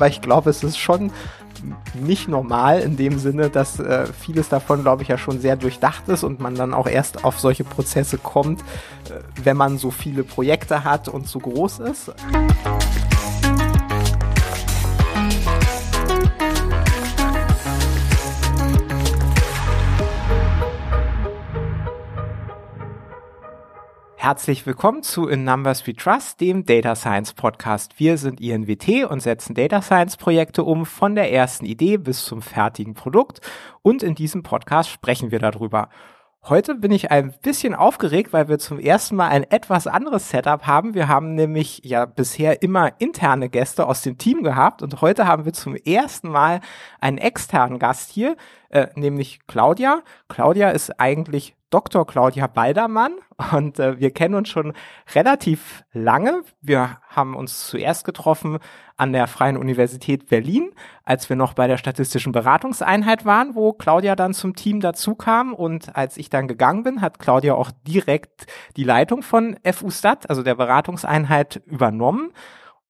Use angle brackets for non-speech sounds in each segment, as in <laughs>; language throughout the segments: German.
Aber ich glaube, es ist schon nicht normal in dem Sinne, dass äh, vieles davon, glaube ich, ja schon sehr durchdacht ist und man dann auch erst auf solche Prozesse kommt, äh, wenn man so viele Projekte hat und so groß ist. Herzlich willkommen zu In Numbers We Trust, dem Data Science Podcast. Wir sind INWT und setzen Data Science Projekte um von der ersten Idee bis zum fertigen Produkt. Und in diesem Podcast sprechen wir darüber. Heute bin ich ein bisschen aufgeregt, weil wir zum ersten Mal ein etwas anderes Setup haben. Wir haben nämlich ja bisher immer interne Gäste aus dem Team gehabt und heute haben wir zum ersten Mal einen externen Gast hier, äh, nämlich Claudia. Claudia ist eigentlich Dr. Claudia Baldermann und äh, wir kennen uns schon relativ lange. Wir haben uns zuerst getroffen an der Freien Universität Berlin, als wir noch bei der statistischen Beratungseinheit waren, wo Claudia dann zum Team dazu kam und als ich dann gegangen bin, hat Claudia auch direkt die Leitung von FU Stat, also der Beratungseinheit, übernommen.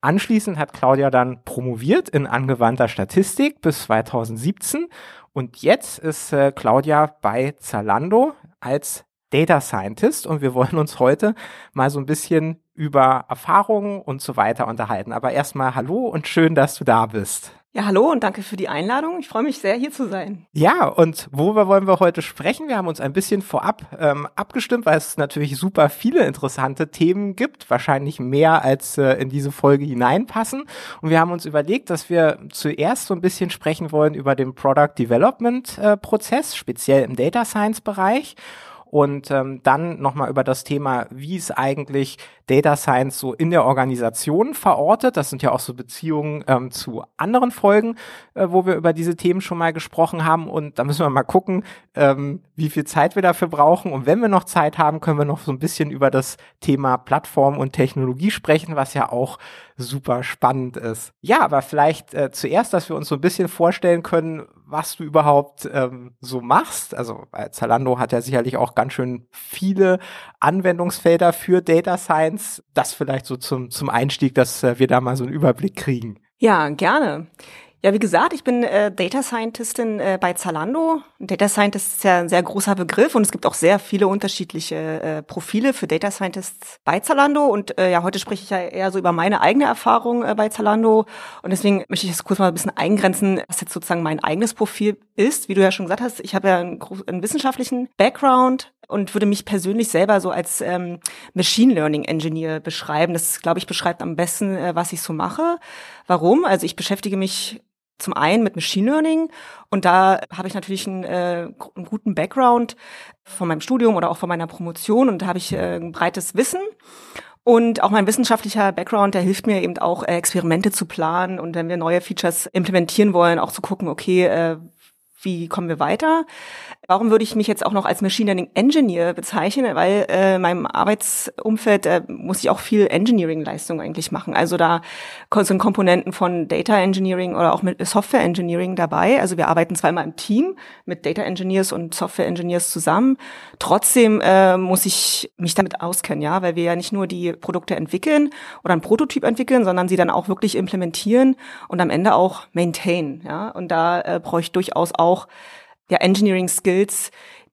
Anschließend hat Claudia dann promoviert in angewandter Statistik bis 2017 und jetzt ist äh, Claudia bei Zalando als Data Scientist und wir wollen uns heute mal so ein bisschen über Erfahrungen und so weiter unterhalten. Aber erstmal hallo und schön, dass du da bist. Ja, hallo und danke für die Einladung. Ich freue mich sehr, hier zu sein. Ja, und worüber wollen wir heute sprechen? Wir haben uns ein bisschen vorab ähm, abgestimmt, weil es natürlich super viele interessante Themen gibt, wahrscheinlich mehr als äh, in diese Folge hineinpassen. Und wir haben uns überlegt, dass wir zuerst so ein bisschen sprechen wollen über den Product Development äh, Prozess, speziell im Data Science Bereich und ähm, dann nochmal über das Thema, wie ist eigentlich Data Science so in der Organisation verortet. Das sind ja auch so Beziehungen ähm, zu anderen Folgen, äh, wo wir über diese Themen schon mal gesprochen haben. Und da müssen wir mal gucken, ähm, wie viel Zeit wir dafür brauchen. Und wenn wir noch Zeit haben, können wir noch so ein bisschen über das Thema Plattform und Technologie sprechen, was ja auch super spannend ist. Ja, aber vielleicht äh, zuerst, dass wir uns so ein bisschen vorstellen können, was du überhaupt ähm, so machst. Also äh, Zalando hat ja sicherlich auch ganz schön viele Anwendungsfelder für Data Science. Das vielleicht so zum, zum Einstieg, dass äh, wir da mal so einen Überblick kriegen. Ja, gerne. Ja, wie gesagt, ich bin äh, Data Scientistin äh, bei Zalando. Data Scientist ist ja ein sehr großer Begriff und es gibt auch sehr viele unterschiedliche äh, Profile für Data Scientists bei Zalando. Und äh, ja, heute spreche ich ja eher so über meine eigene Erfahrung äh, bei Zalando. Und deswegen möchte ich das kurz mal ein bisschen eingrenzen, was jetzt sozusagen mein eigenes Profil ist. Wie du ja schon gesagt hast, ich habe ja einen, einen wissenschaftlichen Background und würde mich persönlich selber so als ähm, Machine Learning Engineer beschreiben. Das, glaube ich, beschreibt am besten, äh, was ich so mache. Warum? Also ich beschäftige mich zum einen mit Machine Learning und da habe ich natürlich einen, äh, einen guten Background von meinem Studium oder auch von meiner Promotion und da habe ich äh, ein breites Wissen. Und auch mein wissenschaftlicher Background, der hilft mir eben auch, äh, Experimente zu planen und wenn wir neue Features implementieren wollen, auch zu gucken, okay, äh, wie kommen wir weiter? Warum würde ich mich jetzt auch noch als Machine Learning Engineer bezeichnen? Weil äh, in meinem Arbeitsumfeld äh, muss ich auch viel Engineering-Leistung eigentlich machen. Also da sind Komponenten von Data Engineering oder auch mit Software Engineering dabei. Also wir arbeiten immer im Team mit Data Engineers und Software Engineers zusammen. Trotzdem äh, muss ich mich damit auskennen, ja, weil wir ja nicht nur die Produkte entwickeln oder einen Prototyp entwickeln, sondern sie dann auch wirklich implementieren und am Ende auch maintain. Ja, und da äh, brauche ich durchaus auch ja, Engineering Skills,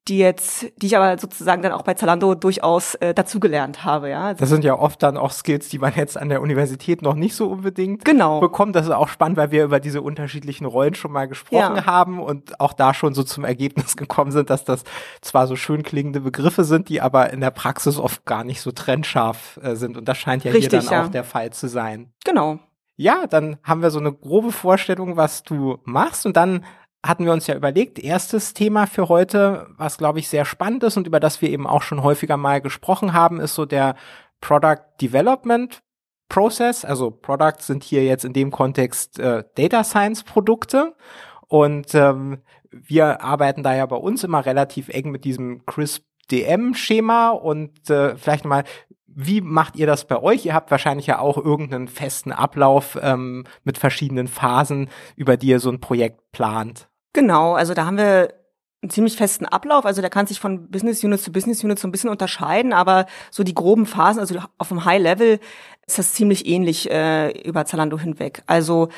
die jetzt, die ich aber sozusagen dann auch bei Zalando durchaus äh, dazugelernt habe, ja. Das sind ja oft dann auch Skills, die man jetzt an der Universität noch nicht so unbedingt genau. bekommt. Das ist auch spannend, weil wir über diese unterschiedlichen Rollen schon mal gesprochen ja. haben und auch da schon so zum Ergebnis <laughs> gekommen sind, dass das zwar so schön klingende Begriffe sind, die aber in der Praxis oft gar nicht so trennscharf äh, sind. Und das scheint ja Richtig, hier dann ja. auch der Fall zu sein. Genau. Ja, dann haben wir so eine grobe Vorstellung, was du machst und dann hatten wir uns ja überlegt, erstes Thema für heute, was glaube ich sehr spannend ist und über das wir eben auch schon häufiger mal gesprochen haben, ist so der Product Development Process. Also Products sind hier jetzt in dem Kontext äh, Data Science Produkte und ähm, wir arbeiten da ja bei uns immer relativ eng mit diesem CRISP DM-Schema und äh, vielleicht mal, wie macht ihr das bei euch? Ihr habt wahrscheinlich ja auch irgendeinen festen Ablauf ähm, mit verschiedenen Phasen, über die ihr so ein Projekt plant. Genau, also da haben wir einen ziemlich festen Ablauf. Also der kann sich von Business Unit zu Business Unit so ein bisschen unterscheiden, aber so die groben Phasen, also auf dem High Level ist das ziemlich ähnlich äh, über Zalando hinweg. Also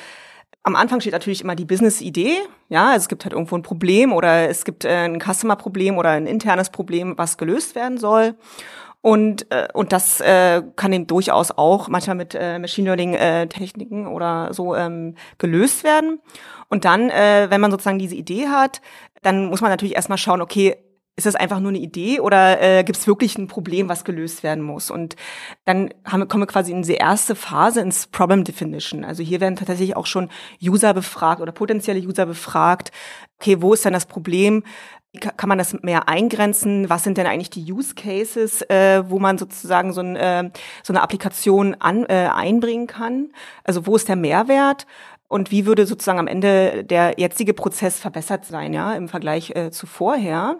am Anfang steht natürlich immer die Business-Idee. Ja, also es gibt halt irgendwo ein Problem oder es gibt äh, ein Customer-Problem oder ein internes Problem, was gelöst werden soll. Und, äh, und das äh, kann eben durchaus auch manchmal mit äh, Machine Learning-Techniken äh, oder so ähm, gelöst werden. Und dann, äh, wenn man sozusagen diese Idee hat, dann muss man natürlich erstmal schauen, okay, ist das einfach nur eine Idee oder äh, gibt es wirklich ein Problem, was gelöst werden muss? Und dann haben, kommen wir quasi in diese erste Phase ins Problem Definition. Also hier werden tatsächlich auch schon User befragt oder potenzielle User befragt. Okay, wo ist dann das Problem? Kann man das mehr eingrenzen? Was sind denn eigentlich die Use Cases, äh, wo man sozusagen so, ein, äh, so eine Applikation an, äh, einbringen kann? Also wo ist der Mehrwert? Und wie würde sozusagen am Ende der jetzige Prozess verbessert sein, ja, im Vergleich äh, zu vorher?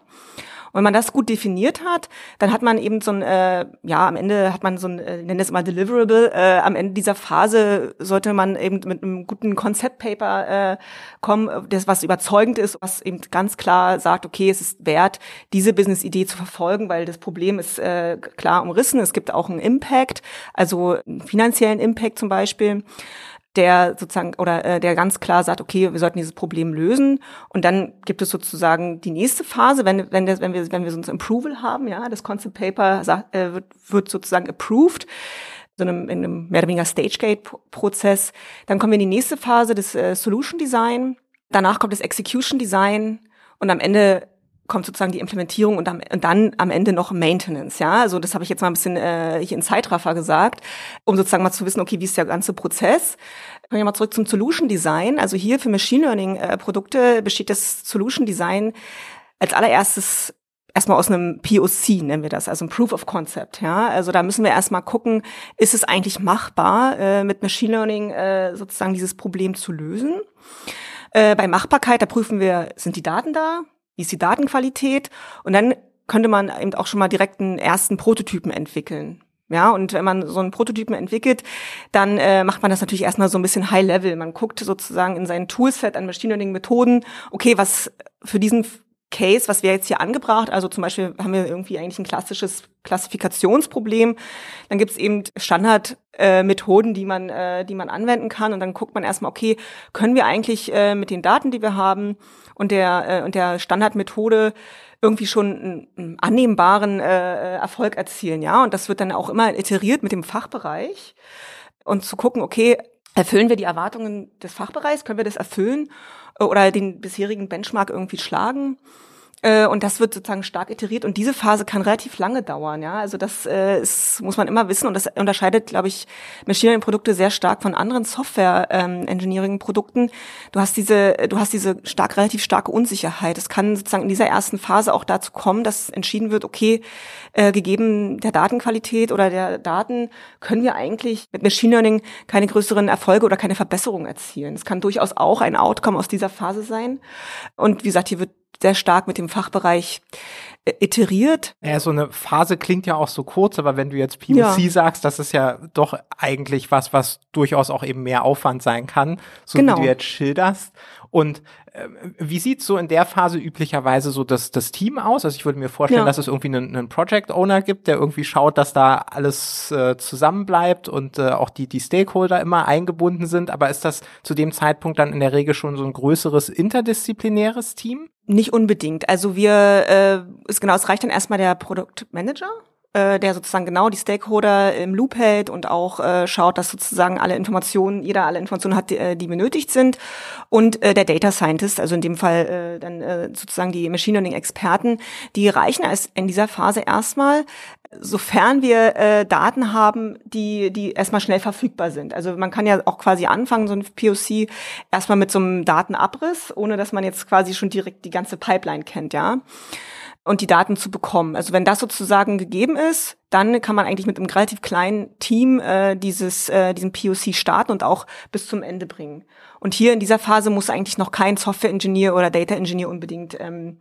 Und wenn man das gut definiert hat, dann hat man eben so ein, äh, ja, am Ende hat man so ein, äh, nenne es mal Deliverable, äh, am Ende dieser Phase sollte man eben mit einem guten Konzeptpaper äh, kommen, das was überzeugend ist, was eben ganz klar sagt, okay, es ist wert, diese Business-Idee zu verfolgen, weil das Problem ist äh, klar umrissen, es gibt auch einen Impact, also einen finanziellen Impact zum Beispiel der sozusagen oder äh, der ganz klar sagt, okay, wir sollten dieses Problem lösen. Und dann gibt es sozusagen die nächste Phase, wenn wenn das, wenn wir wenn wir so ein Approval haben, ja, das Concept Paper sagt, äh, wird, wird sozusagen approved so einem, in einem mehr oder weniger Stage-Gate-Prozess. Dann kommen wir in die nächste Phase des äh, Solution Design. Danach kommt das Execution Design und am Ende kommt sozusagen die Implementierung und, am, und dann am Ende noch Maintenance, ja. Also das habe ich jetzt mal ein bisschen äh, hier in Zeitraffer gesagt, um sozusagen mal zu wissen, okay, wie ist der ganze Prozess. Kommen wir mal zurück zum Solution Design. Also hier für Machine Learning äh, Produkte besteht das Solution Design als allererstes erstmal aus einem POC nennen wir das, also ein Proof of Concept, ja. Also da müssen wir erstmal gucken, ist es eigentlich machbar, äh, mit Machine Learning äh, sozusagen dieses Problem zu lösen. Äh, bei Machbarkeit, da prüfen wir, sind die Daten da? Wie ist die Datenqualität und dann könnte man eben auch schon mal direkt einen ersten Prototypen entwickeln. Ja, und wenn man so einen Prototypen entwickelt, dann äh, macht man das natürlich erstmal so ein bisschen High Level. Man guckt sozusagen in sein Toolset an Machine Learning Methoden, okay, was für diesen Case, was wir jetzt hier angebracht, also zum Beispiel haben wir irgendwie eigentlich ein klassisches Klassifikationsproblem, dann gibt es eben Standardmethoden, äh, die man, äh, die man anwenden kann. Und dann guckt man erstmal, okay, können wir eigentlich äh, mit den Daten, die wir haben und der äh, und der Standardmethode irgendwie schon einen, einen annehmbaren äh, Erfolg erzielen, ja? Und das wird dann auch immer iteriert mit dem Fachbereich. Und zu gucken, okay, erfüllen wir die Erwartungen des Fachbereichs, können wir das erfüllen oder den bisherigen Benchmark irgendwie schlagen. Äh, und das wird sozusagen stark iteriert und diese Phase kann relativ lange dauern, ja. Also das äh, ist, muss man immer wissen und das unterscheidet, glaube ich, Machine Learning Produkte sehr stark von anderen Software ähm, Engineering Produkten. Du hast diese, du hast diese stark relativ starke Unsicherheit. Es kann sozusagen in dieser ersten Phase auch dazu kommen, dass entschieden wird, okay, äh, gegeben der Datenqualität oder der Daten können wir eigentlich mit Machine Learning keine größeren Erfolge oder keine Verbesserungen erzielen. Es kann durchaus auch ein Outcome aus dieser Phase sein. Und wie gesagt, hier wird sehr stark mit dem Fachbereich äh, iteriert. Ja, so eine Phase klingt ja auch so kurz, aber wenn du jetzt POC ja. sagst, das ist ja doch eigentlich was, was durchaus auch eben mehr Aufwand sein kann, so genau. wie du jetzt schilderst. Und äh, wie sieht so in der Phase üblicherweise so das, das Team aus? Also ich würde mir vorstellen, ja. dass es irgendwie einen, einen Project Owner gibt, der irgendwie schaut, dass da alles äh, zusammenbleibt und äh, auch die, die Stakeholder immer eingebunden sind. Aber ist das zu dem Zeitpunkt dann in der Regel schon so ein größeres interdisziplinäres Team? Nicht unbedingt. Also wir, äh, ist genau, es reicht dann erstmal der Produktmanager äh, der sozusagen genau die Stakeholder im Loop hält und auch äh, schaut, dass sozusagen alle Informationen, jeder alle Informationen hat, die, äh, die benötigt sind. Und äh, der Data Scientist, also in dem Fall äh, dann äh, sozusagen die Machine Learning Experten, die reichen es in dieser Phase erstmal, sofern wir äh, Daten haben, die, die erstmal schnell verfügbar sind. Also man kann ja auch quasi anfangen, so ein POC erstmal mit so einem Datenabriss, ohne dass man jetzt quasi schon direkt die ganze Pipeline kennt, ja und die Daten zu bekommen. Also wenn das sozusagen gegeben ist, dann kann man eigentlich mit einem relativ kleinen Team äh, dieses, äh, diesen POC starten und auch bis zum Ende bringen. Und hier in dieser Phase muss eigentlich noch kein Software-Engineer oder Data-Engineer unbedingt ähm,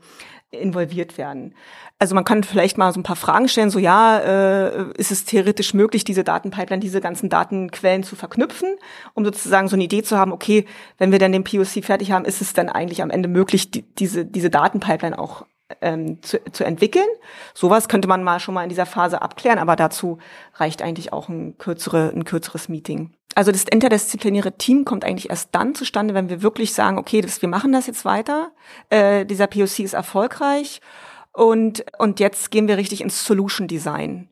involviert werden. Also man kann vielleicht mal so ein paar Fragen stellen, so ja, äh, ist es theoretisch möglich, diese Datenpipeline, diese ganzen Datenquellen zu verknüpfen, um sozusagen so eine Idee zu haben, okay, wenn wir dann den POC fertig haben, ist es dann eigentlich am Ende möglich, die, diese, diese Datenpipeline auch ähm, zu, zu entwickeln. Sowas könnte man mal schon mal in dieser Phase abklären, aber dazu reicht eigentlich auch ein, kürzere, ein kürzeres Meeting. Also das interdisziplinäre Team kommt eigentlich erst dann zustande, wenn wir wirklich sagen, okay, das, wir machen das jetzt weiter, äh, dieser POC ist erfolgreich und, und jetzt gehen wir richtig ins Solution Design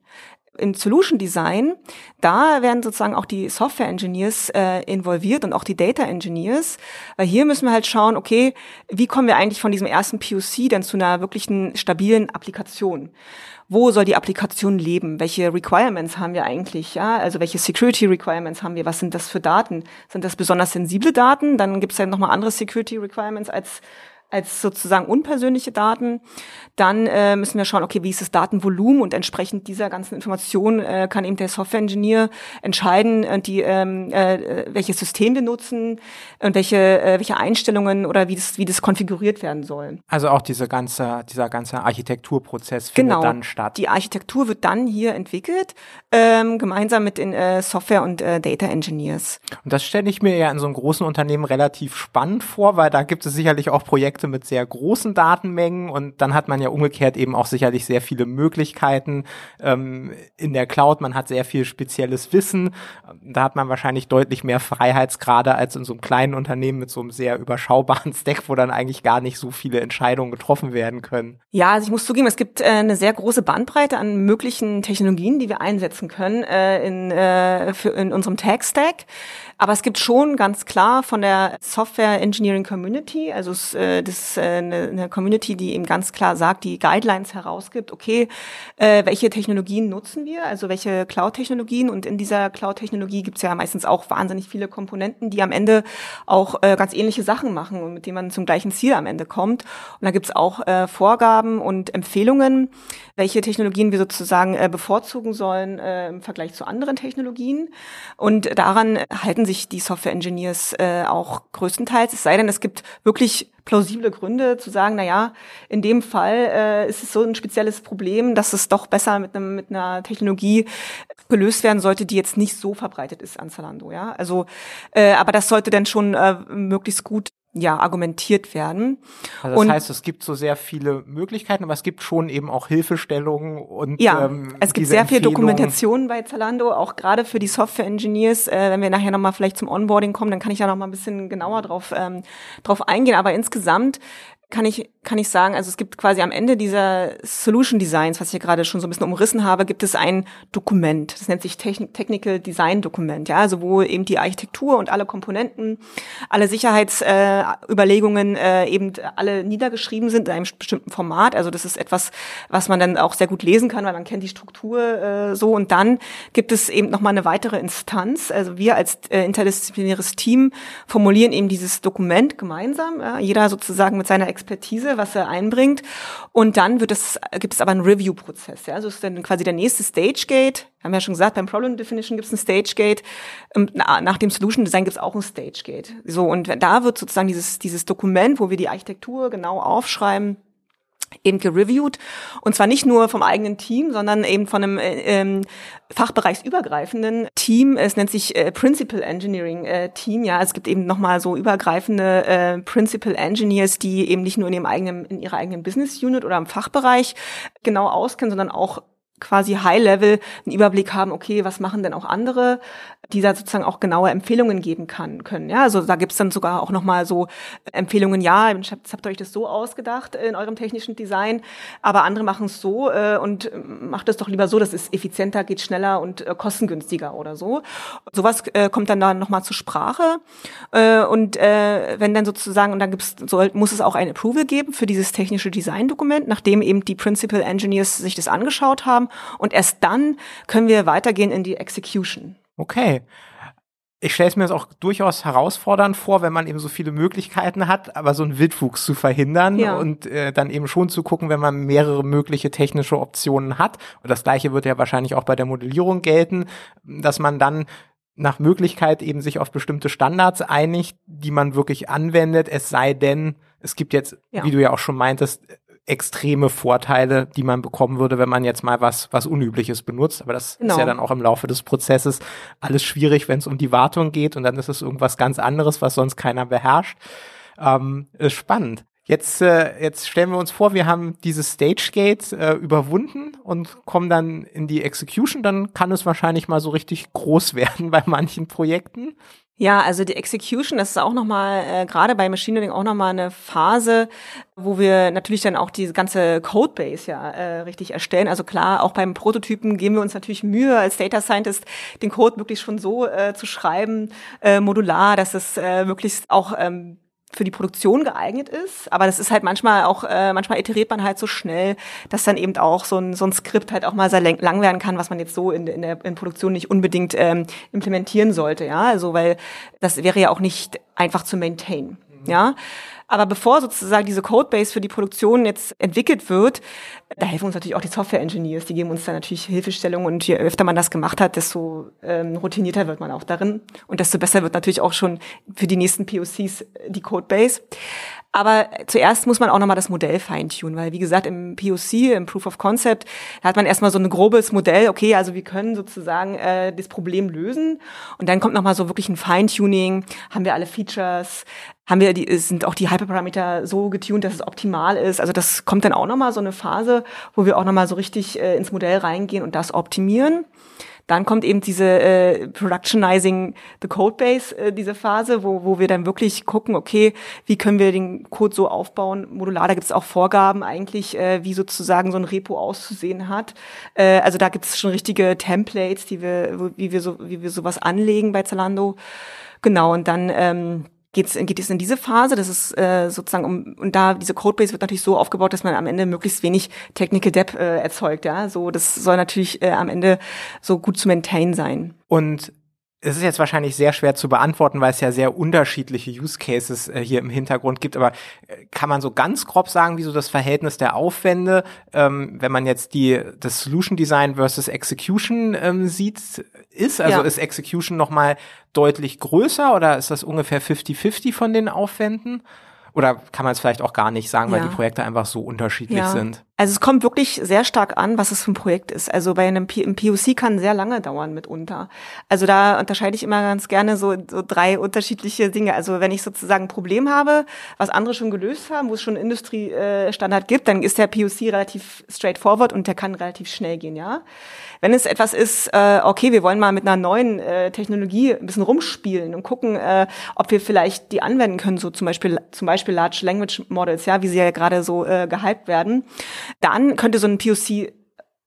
im Solution Design, da werden sozusagen auch die Software Engineers äh, involviert und auch die Data Engineers, weil hier müssen wir halt schauen, okay, wie kommen wir eigentlich von diesem ersten POC dann zu einer wirklichen stabilen Applikation? Wo soll die Applikation leben? Welche Requirements haben wir eigentlich? Ja, also welche Security Requirements haben wir? Was sind das für Daten? Sind das besonders sensible Daten? Dann gibt es ja nochmal andere Security Requirements als als sozusagen unpersönliche Daten. Dann äh, müssen wir schauen, okay, wie ist das Datenvolumen und entsprechend dieser ganzen Information äh, kann eben der Software-Engineer entscheiden, äh, die, ähm, äh, welches System wir nutzen und welche, äh, welche Einstellungen oder wie das, wie das konfiguriert werden soll. Also auch diese ganze, dieser ganze Architekturprozess findet genau. dann statt. Die Architektur wird dann hier entwickelt, ähm, gemeinsam mit den äh, Software- und äh, Data Engineers. Und das stelle ich mir ja in so einem großen Unternehmen relativ spannend vor, weil da gibt es sicherlich auch Projekte mit sehr großen Datenmengen und dann hat man ja ja umgekehrt eben auch sicherlich sehr viele Möglichkeiten ähm, in der Cloud. Man hat sehr viel spezielles Wissen. Da hat man wahrscheinlich deutlich mehr Freiheitsgrade als in so einem kleinen Unternehmen mit so einem sehr überschaubaren <laughs> Stack, wo dann eigentlich gar nicht so viele Entscheidungen getroffen werden können. Ja, also ich muss zugeben, es gibt äh, eine sehr große Bandbreite an möglichen Technologien, die wir einsetzen können äh, in, äh, für, in unserem Tech-Stack. Aber es gibt schon ganz klar von der Software Engineering Community, also äh, das ist äh, eine, eine Community, die eben ganz klar sagt, die Guidelines herausgibt, okay, äh, welche Technologien nutzen wir, also welche Cloud-Technologien und in dieser Cloud-Technologie gibt es ja meistens auch wahnsinnig viele Komponenten, die am Ende auch äh, ganz ähnliche Sachen machen und mit denen man zum gleichen Ziel am Ende kommt. Und da gibt es auch äh, Vorgaben und Empfehlungen, welche Technologien wir sozusagen äh, bevorzugen sollen äh, im Vergleich zu anderen Technologien. Und daran halten sich die Software Engineers äh, auch größtenteils. Es sei denn, es gibt wirklich plausible Gründe zu sagen, na ja, in dem Fall äh, ist es so ein spezielles Problem, dass es doch besser mit einem mit einer Technologie gelöst werden sollte, die jetzt nicht so verbreitet ist an Zalando, ja. Also, äh, aber das sollte dann schon äh, möglichst gut ja, argumentiert werden. Also das und, heißt, es gibt so sehr viele Möglichkeiten, aber es gibt schon eben auch Hilfestellungen und ja, ähm, es gibt sehr viel Dokumentation bei Zalando, auch gerade für die Software-Engineers. Äh, wenn wir nachher nochmal vielleicht zum Onboarding kommen, dann kann ich ja nochmal ein bisschen genauer drauf, ähm, drauf eingehen. Aber insgesamt kann ich, kann ich sagen, also es gibt quasi am Ende dieser Solution Designs, was ich hier gerade schon so ein bisschen umrissen habe, gibt es ein Dokument. Das nennt sich Technical Design Dokument, ja, also wo eben die Architektur und alle Komponenten, alle Sicherheitsüberlegungen äh, äh, eben alle niedergeschrieben sind in einem bestimmten Format. Also das ist etwas, was man dann auch sehr gut lesen kann, weil man kennt die Struktur äh, so. Und dann gibt es eben nochmal eine weitere Instanz. Also wir als äh, interdisziplinäres Team formulieren eben dieses Dokument gemeinsam, ja, jeder sozusagen mit seiner Expertise, was er einbringt. Und dann wird es, gibt es aber einen Review-Prozess. Ja? Also ist dann quasi der nächste Stage-Gate. Haben wir ja schon gesagt, beim Problem Definition gibt es ein Stage-Gate. Ähm, nach dem Solution Design gibt es auch ein Stage-Gate. So, und da wird sozusagen dieses, dieses Dokument, wo wir die Architektur genau aufschreiben, eben gereviewt und zwar nicht nur vom eigenen Team, sondern eben von einem äh, ähm, fachbereichsübergreifenden Team. Es nennt sich äh, Principal Engineering äh, Team. Ja, es gibt eben nochmal so übergreifende äh, Principal Engineers, die eben nicht nur in ihrem eigenen in ihrer eigenen Business Unit oder im Fachbereich genau auskennen, sondern auch quasi High-Level einen Überblick haben, okay, was machen denn auch andere, die da sozusagen auch genaue Empfehlungen geben kann, können. Ja, also da gibt's dann sogar auch nochmal so Empfehlungen, ja, ich hab, habt ihr euch das so ausgedacht in eurem technischen Design, aber andere machen es so äh, und macht es doch lieber so, das ist effizienter, geht schneller und äh, kostengünstiger oder so. Sowas äh, kommt dann da nochmal zur Sprache. Äh, und äh, wenn dann sozusagen, und dann gibt's, soll, muss es auch ein Approval geben für dieses technische Design-Dokument, nachdem eben die Principal Engineers sich das angeschaut haben und erst dann können wir weitergehen in die Execution. Okay. Ich stelle es mir jetzt auch durchaus herausfordernd vor, wenn man eben so viele Möglichkeiten hat, aber so einen Wildwuchs zu verhindern ja. und äh, dann eben schon zu gucken, wenn man mehrere mögliche technische Optionen hat. Und das gleiche wird ja wahrscheinlich auch bei der Modellierung gelten, dass man dann nach Möglichkeit eben sich auf bestimmte Standards einigt, die man wirklich anwendet, es sei denn, es gibt jetzt, ja. wie du ja auch schon meintest, extreme Vorteile, die man bekommen würde, wenn man jetzt mal was, was Unübliches benutzt. Aber das genau. ist ja dann auch im Laufe des Prozesses alles schwierig, wenn es um die Wartung geht und dann ist es irgendwas ganz anderes, was sonst keiner beherrscht. Ähm, ist spannend. Jetzt, äh, jetzt stellen wir uns vor, wir haben dieses Stage Gate äh, überwunden und kommen dann in die Execution, dann kann es wahrscheinlich mal so richtig groß <laughs> werden bei manchen Projekten. Ja, also die Execution, das ist auch nochmal, äh, gerade bei Machine Learning auch nochmal eine Phase, wo wir natürlich dann auch diese ganze Codebase ja äh, richtig erstellen. Also klar, auch beim Prototypen geben wir uns natürlich Mühe als Data Scientist, den Code wirklich schon so äh, zu schreiben, äh, modular, dass es äh, möglichst auch ähm, für die Produktion geeignet ist. Aber das ist halt manchmal auch, äh, manchmal iteriert man halt so schnell, dass dann eben auch so ein, so ein Skript halt auch mal sehr lang werden kann, was man jetzt so in, in der in Produktion nicht unbedingt ähm, implementieren sollte. Ja, also weil das wäre ja auch nicht einfach zu maintain. Ja. Aber bevor sozusagen diese Codebase für die Produktion jetzt entwickelt wird, da helfen uns natürlich auch die Software-Engineers. Die geben uns da natürlich Hilfestellung und je öfter man das gemacht hat, desto ähm, routinierter wird man auch darin und desto besser wird natürlich auch schon für die nächsten POCs die Codebase. Aber zuerst muss man auch nochmal das Modell feintunen, weil wie gesagt, im POC, im Proof of Concept, da hat man erstmal so ein grobes Modell, okay, also wir können sozusagen äh, das Problem lösen. Und dann kommt nochmal so wirklich ein Feintuning, haben wir alle Features, haben wir die, sind auch die Hyperparameter so getuned, dass es optimal ist. Also das kommt dann auch nochmal so eine Phase, wo wir auch nochmal so richtig äh, ins Modell reingehen und das optimieren. Dann kommt eben diese äh, Productionizing the Codebase, äh, diese Phase, wo, wo wir dann wirklich gucken, okay, wie können wir den Code so aufbauen, modular, da gibt es auch Vorgaben eigentlich, äh, wie sozusagen so ein Repo auszusehen hat. Äh, also da gibt es schon richtige Templates, die wir, wie wir so, wie wir sowas anlegen bei Zalando. Genau, und dann ähm, geht's, geht es in diese Phase. Das ist äh, sozusagen um und da diese Codebase wird natürlich so aufgebaut, dass man am Ende möglichst wenig Technical Debt äh, erzeugt. Ja, so das soll natürlich äh, am Ende so gut zu maintain sein. Und es ist jetzt wahrscheinlich sehr schwer zu beantworten, weil es ja sehr unterschiedliche Use Cases äh, hier im Hintergrund gibt. Aber äh, kann man so ganz grob sagen, wie so das Verhältnis der Aufwände, ähm, wenn man jetzt die das Solution Design versus Execution ähm, sieht, ist? Also ja. ist Execution noch mal deutlich größer oder ist das ungefähr 50-50 von den Aufwänden? Oder kann man es vielleicht auch gar nicht sagen, weil ja. die Projekte einfach so unterschiedlich ja. sind? Also es kommt wirklich sehr stark an, was es für ein Projekt ist. Also bei einem P POC kann sehr lange dauern mitunter. Also da unterscheide ich immer ganz gerne so, so drei unterschiedliche Dinge. Also wenn ich sozusagen ein Problem habe, was andere schon gelöst haben, wo es schon Industriestandard gibt, dann ist der POC relativ straightforward und der kann relativ schnell gehen, ja. Wenn es etwas ist, äh, okay, wir wollen mal mit einer neuen äh, Technologie ein bisschen rumspielen und gucken, äh, ob wir vielleicht die anwenden können, so zum Beispiel zum Beispiel Large Language Models, ja, wie sie ja gerade so äh, gehypt werden, dann könnte so ein POC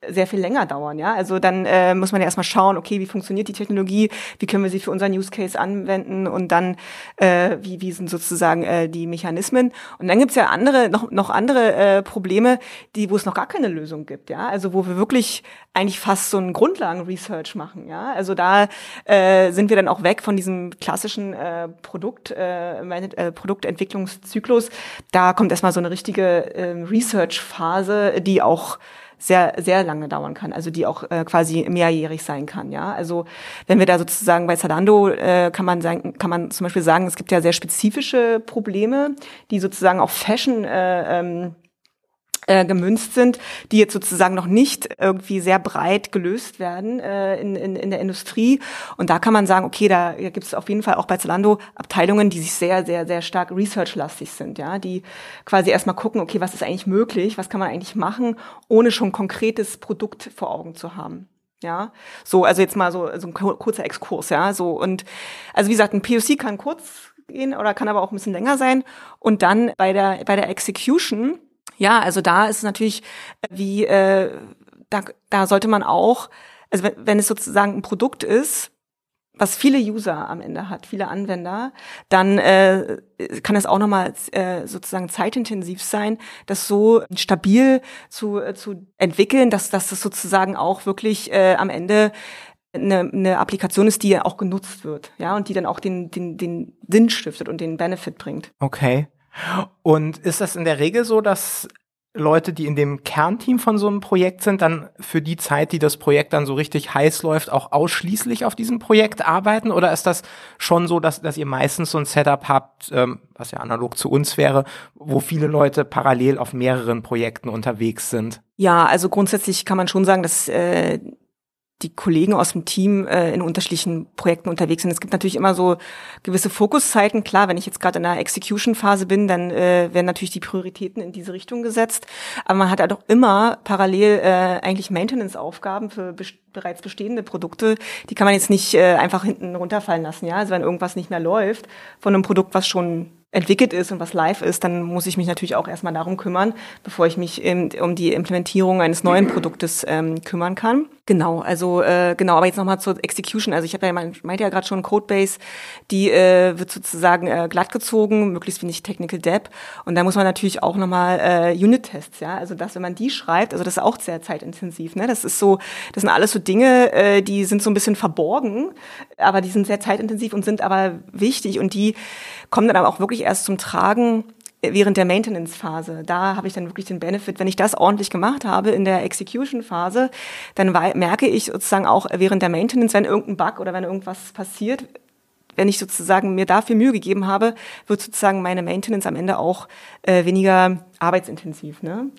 sehr viel länger dauern, ja. Also dann äh, muss man ja erstmal schauen, okay, wie funktioniert die Technologie, wie können wir sie für unseren Use Case anwenden und dann äh, wie, wie sind sozusagen äh, die Mechanismen. Und dann gibt's ja andere, noch, noch andere äh, Probleme, die, wo es noch gar keine Lösung gibt, ja. Also wo wir wirklich eigentlich fast so ein Grundlagen-Research machen, ja. Also da äh, sind wir dann auch weg von diesem klassischen äh, Produkt, äh, äh, Produktentwicklungszyklus. Da kommt erstmal so eine richtige äh, Research-Phase, die auch sehr, sehr lange dauern kann, also die auch äh, quasi mehrjährig sein kann, ja. Also wenn wir da sozusagen bei Zalando äh, kann man sagen, kann man zum Beispiel sagen, es gibt ja sehr spezifische Probleme, die sozusagen auch Fashion äh, ähm, äh, gemünzt sind, die jetzt sozusagen noch nicht irgendwie sehr breit gelöst werden äh, in, in, in der Industrie. Und da kann man sagen, okay, da, gibt es auf jeden Fall auch bei Zalando Abteilungen, die sich sehr, sehr, sehr stark research-lastig sind, ja, die quasi erstmal gucken, okay, was ist eigentlich möglich, was kann man eigentlich machen, ohne schon konkretes Produkt vor Augen zu haben. Ja, so, also jetzt mal so, so ein kurzer Exkurs, ja, so und also wie gesagt, ein POC kann kurz gehen oder kann aber auch ein bisschen länger sein und dann bei der bei der Execution ja, also da ist es natürlich äh, wie, äh, da, da sollte man auch, also wenn, wenn es sozusagen ein Produkt ist, was viele User am Ende hat, viele Anwender, dann äh, kann es auch nochmal äh, sozusagen zeitintensiv sein, das so stabil zu, äh, zu entwickeln, dass, dass das sozusagen auch wirklich äh, am Ende eine, eine Applikation ist, die ja auch genutzt wird, ja, und die dann auch den, den, den Sinn stiftet und den Benefit bringt. Okay. Und ist das in der Regel so, dass Leute, die in dem Kernteam von so einem Projekt sind, dann für die Zeit, die das Projekt dann so richtig heiß läuft, auch ausschließlich auf diesem Projekt arbeiten? Oder ist das schon so, dass, dass ihr meistens so ein Setup habt, ähm, was ja analog zu uns wäre, wo viele Leute parallel auf mehreren Projekten unterwegs sind? Ja, also grundsätzlich kann man schon sagen, dass äh, die Kollegen aus dem Team äh, in unterschiedlichen Projekten unterwegs sind. Es gibt natürlich immer so gewisse Fokuszeiten. Klar, wenn ich jetzt gerade in der Execution-Phase bin, dann äh, werden natürlich die Prioritäten in diese Richtung gesetzt. Aber man hat ja doch immer parallel äh, eigentlich Maintenance-Aufgaben für best bereits bestehende Produkte. Die kann man jetzt nicht äh, einfach hinten runterfallen lassen. Ja, also wenn irgendwas nicht mehr läuft von einem Produkt, was schon entwickelt ist und was live ist, dann muss ich mich natürlich auch erstmal darum kümmern, bevor ich mich ähm, um die Implementierung eines neuen Produktes ähm, kümmern kann. Genau, also äh, genau, aber jetzt nochmal zur Execution. Also ich habe ja meinte ja gerade schon Codebase, die äh, wird sozusagen äh, glatt gezogen, möglichst wenig Technical Debt. Und da muss man natürlich auch nochmal äh, Unit-Tests, ja. Also das, wenn man die schreibt, also das ist auch sehr zeitintensiv. Ne? Das ist so, das sind alles so Dinge, äh, die sind so ein bisschen verborgen, aber die sind sehr zeitintensiv und sind aber wichtig und die kommen dann aber auch wirklich erst zum Tragen, während der Maintenance-Phase. Da habe ich dann wirklich den Benefit, wenn ich das ordentlich gemacht habe in der Execution-Phase, dann merke ich sozusagen auch während der Maintenance, wenn irgendein Bug oder wenn irgendwas passiert, wenn ich sozusagen mir dafür Mühe gegeben habe, wird sozusagen meine Maintenance am Ende auch äh, weniger arbeitsintensiv. Ne?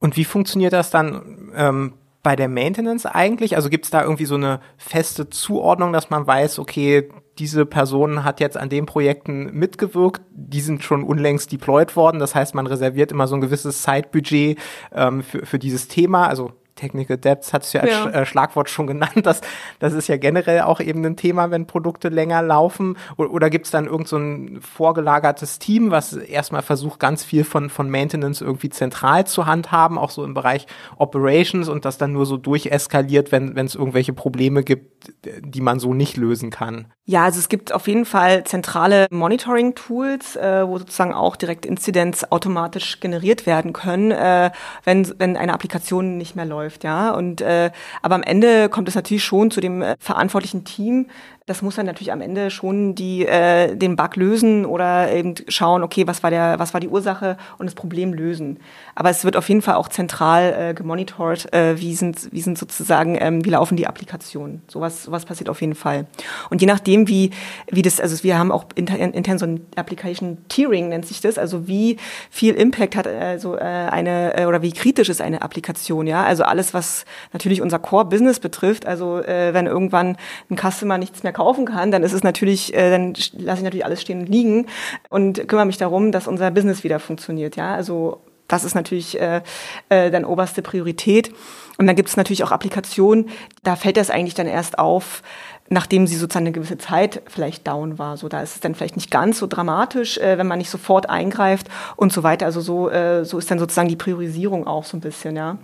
Und wie funktioniert das dann ähm, bei der Maintenance eigentlich? Also gibt es da irgendwie so eine feste Zuordnung, dass man weiß, okay, diese Person hat jetzt an den Projekten mitgewirkt, die sind schon unlängst deployed worden. Das heißt, man reserviert immer so ein gewisses Zeitbudget ähm, für, für dieses Thema. Also Technical Depths hat es ja als ja. Äh, Schlagwort schon genannt. Das, das ist ja generell auch eben ein Thema, wenn Produkte länger laufen. Oder, oder gibt es dann irgend so ein vorgelagertes Team, was erstmal versucht, ganz viel von, von Maintenance irgendwie zentral zu handhaben, auch so im Bereich Operations und das dann nur so durcheskaliert, wenn es irgendwelche Probleme gibt, die man so nicht lösen kann? Ja, also es gibt auf jeden Fall zentrale Monitoring-Tools, äh, wo sozusagen auch direkt Inzidenz automatisch generiert werden können, äh, wenn, wenn eine Applikation nicht mehr läuft, ja. Und äh, aber am Ende kommt es natürlich schon zu dem äh, verantwortlichen Team, das muss dann natürlich am Ende schon die äh, den Bug lösen oder eben schauen, okay, was war der, was war die Ursache und das Problem lösen. Aber es wird auf jeden Fall auch zentral äh, gemonitort, äh, wie sind wie sind sozusagen ähm, wie laufen die Applikationen. Sowas sowas passiert auf jeden Fall. Und je nachdem wie wie das also wir haben auch intern, so ein Application Tiering nennt sich das, also wie viel Impact hat also äh, eine äh, oder wie kritisch ist eine Applikation, ja? Also alles was natürlich unser Core Business betrifft, also äh, wenn irgendwann ein Customer nichts mehr kaufen kann, dann ist es natürlich, äh, dann lasse ich natürlich alles stehen und liegen und kümmere mich darum, dass unser Business wieder funktioniert. Ja, also das ist natürlich äh, äh, dann oberste Priorität. Und dann gibt es natürlich auch Applikationen, da fällt das eigentlich dann erst auf, nachdem sie sozusagen eine gewisse Zeit vielleicht down war. So, da ist es dann vielleicht nicht ganz so dramatisch, äh, wenn man nicht sofort eingreift und so weiter. Also so, äh, so ist dann sozusagen die Priorisierung auch so ein bisschen, ja.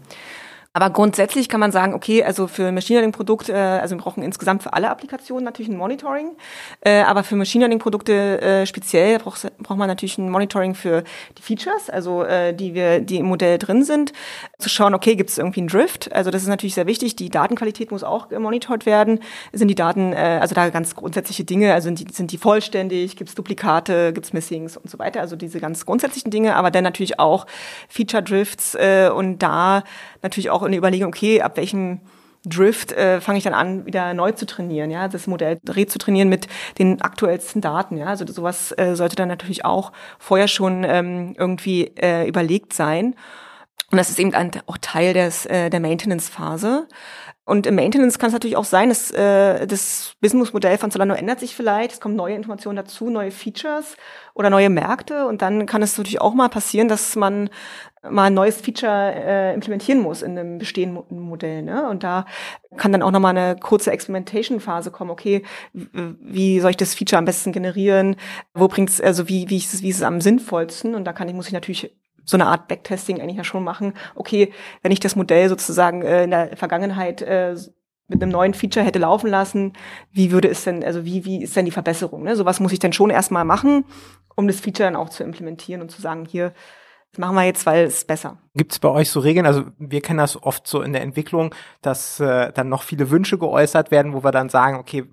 Aber grundsätzlich kann man sagen, okay, also für Machine Learning Produkte, äh, also wir brauchen insgesamt für alle Applikationen natürlich ein Monitoring, äh, aber für Machine Learning Produkte äh, speziell braucht, braucht man natürlich ein Monitoring für die Features, also äh, die wir, die im Modell drin sind, zu schauen, okay, gibt es irgendwie einen Drift? Also das ist natürlich sehr wichtig. Die Datenqualität muss auch monitort werden. Sind die Daten, äh, also da ganz grundsätzliche Dinge, also sind die, sind die vollständig? Gibt es Duplikate? Gibt es Missings und so weiter? Also diese ganz grundsätzlichen Dinge, aber dann natürlich auch Feature Drifts äh, und da natürlich auch in der Überlegung, okay, ab welchem Drift äh, fange ich dann an, wieder neu zu trainieren, ja, das Modell zu trainieren mit den aktuellsten Daten, ja. Also sowas äh, sollte dann natürlich auch vorher schon ähm, irgendwie äh, überlegt sein. Und das ist eben auch Teil des, äh, der Maintenance-Phase. Und im Maintenance kann es natürlich auch sein, dass äh, das Businessmodell von Zalando ändert sich vielleicht, es kommen neue Informationen dazu, neue Features oder neue Märkte und dann kann es natürlich auch mal passieren, dass man mal ein neues Feature äh, implementieren muss in einem bestehenden Modell. Ne? Und da kann dann auch nochmal eine kurze Experimentation-Phase kommen. Okay, wie soll ich das Feature am besten generieren? Wo bringt's, also wie, wie, ist es, wie ist es am sinnvollsten? Und da kann ich, muss ich natürlich so eine Art Backtesting eigentlich ja schon machen. Okay, wenn ich das Modell sozusagen äh, in der Vergangenheit äh, mit einem neuen Feature hätte laufen lassen, wie würde es denn, also wie, wie ist denn die Verbesserung? Ne? Sowas muss ich dann schon erstmal machen, um das Feature dann auch zu implementieren und zu sagen, hier, das machen wir jetzt, weil es besser. Gibt es bei euch so Regeln? Also wir kennen das oft so in der Entwicklung, dass äh, dann noch viele Wünsche geäußert werden, wo wir dann sagen, okay,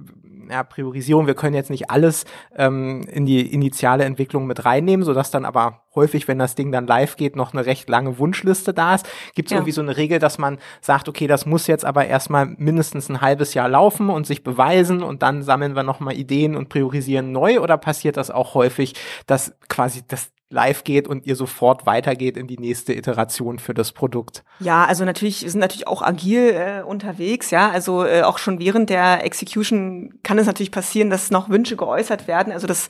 ja, Priorisierung, wir können jetzt nicht alles ähm, in die initiale Entwicklung mit reinnehmen, sodass dann aber häufig, wenn das Ding dann live geht, noch eine recht lange Wunschliste da ist. Gibt es ja. irgendwie so eine Regel, dass man sagt, okay, das muss jetzt aber erstmal mindestens ein halbes Jahr laufen und sich beweisen und dann sammeln wir nochmal Ideen und priorisieren neu oder passiert das auch häufig, dass quasi das live geht und ihr sofort weitergeht in die nächste Iteration für das Produkt. Ja, also natürlich, wir sind natürlich auch agil äh, unterwegs, ja. Also äh, auch schon während der Execution kann es natürlich passieren, dass noch Wünsche geäußert werden. Also das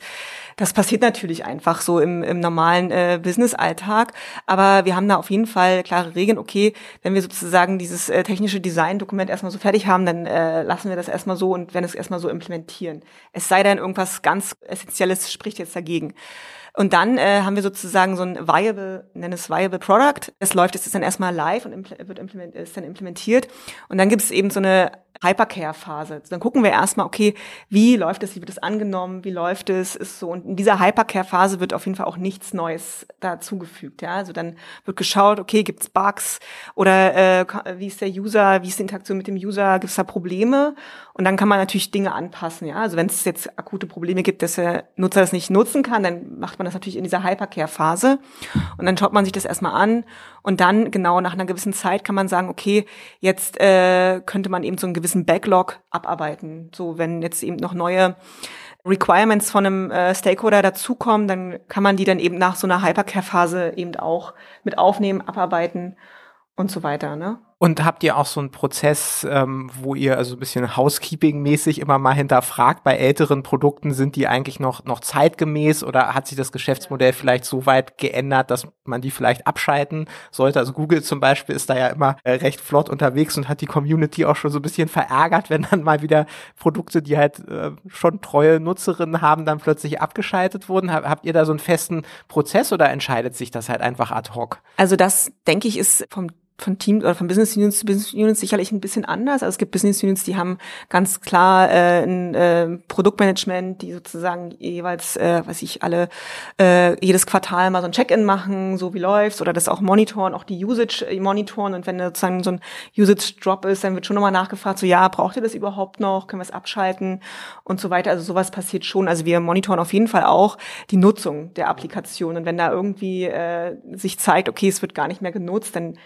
das passiert natürlich einfach so im, im normalen äh, Business-Alltag. Aber wir haben da auf jeden Fall klare Regeln. Okay, wenn wir sozusagen dieses äh, technische Design-Dokument erstmal so fertig haben, dann äh, lassen wir das erstmal so und werden es erstmal so implementieren. Es sei denn, irgendwas ganz Essentielles spricht jetzt dagegen. Und dann äh, haben wir sozusagen so ein viable, nenne es viable Product. Es läuft, es ist dann erstmal live und impl wird implement ist dann implementiert. Und dann gibt es eben so eine Hypercare-Phase. Dann gucken wir erstmal, okay, wie läuft es, wie wird es angenommen, wie läuft es, ist so. Und in dieser Hypercare-Phase wird auf jeden Fall auch nichts Neues dazugefügt. Ja? Also dann wird geschaut, okay, gibt's Bugs oder äh, wie ist der User, wie ist die Interaktion mit dem User, gibt es da Probleme? Und dann kann man natürlich Dinge anpassen. Ja? Also wenn es jetzt akute Probleme gibt, dass der Nutzer das nicht nutzen kann, dann macht man das natürlich in dieser Hypercare-Phase. Und dann schaut man sich das erstmal an und dann genau nach einer gewissen Zeit kann man sagen, okay, jetzt äh, könnte man eben so einen gewissen Backlog abarbeiten. So, wenn jetzt eben noch neue Requirements von einem äh, Stakeholder dazukommen, dann kann man die dann eben nach so einer Hypercare-Phase eben auch mit aufnehmen, abarbeiten und so weiter. Ne? Und habt ihr auch so einen Prozess, ähm, wo ihr also ein bisschen Housekeeping-mäßig immer mal hinterfragt, bei älteren Produkten sind die eigentlich noch, noch zeitgemäß oder hat sich das Geschäftsmodell vielleicht so weit geändert, dass man die vielleicht abschalten sollte? Also Google zum Beispiel ist da ja immer äh, recht flott unterwegs und hat die Community auch schon so ein bisschen verärgert, wenn dann mal wieder Produkte, die halt äh, schon treue Nutzerinnen haben, dann plötzlich abgeschaltet wurden. Habt ihr da so einen festen Prozess oder entscheidet sich das halt einfach ad hoc? Also das, denke ich, ist vom von Teams oder von Business Units zu Business Units sicherlich ein bisschen anders. Also es gibt Business Units, die haben ganz klar äh, ein äh, Produktmanagement, die sozusagen jeweils, äh, weiß ich, alle äh, jedes Quartal mal so ein Check-in machen, so wie läuft's, oder das auch monitoren, auch die Usage äh, monitoren. Und wenn sozusagen so ein Usage-Drop ist, dann wird schon nochmal nachgefragt, so ja, braucht ihr das überhaupt noch? Können wir es abschalten und so weiter. Also sowas passiert schon. Also wir monitoren auf jeden Fall auch die Nutzung der Applikation. Und wenn da irgendwie äh, sich zeigt, okay, es wird gar nicht mehr genutzt, dann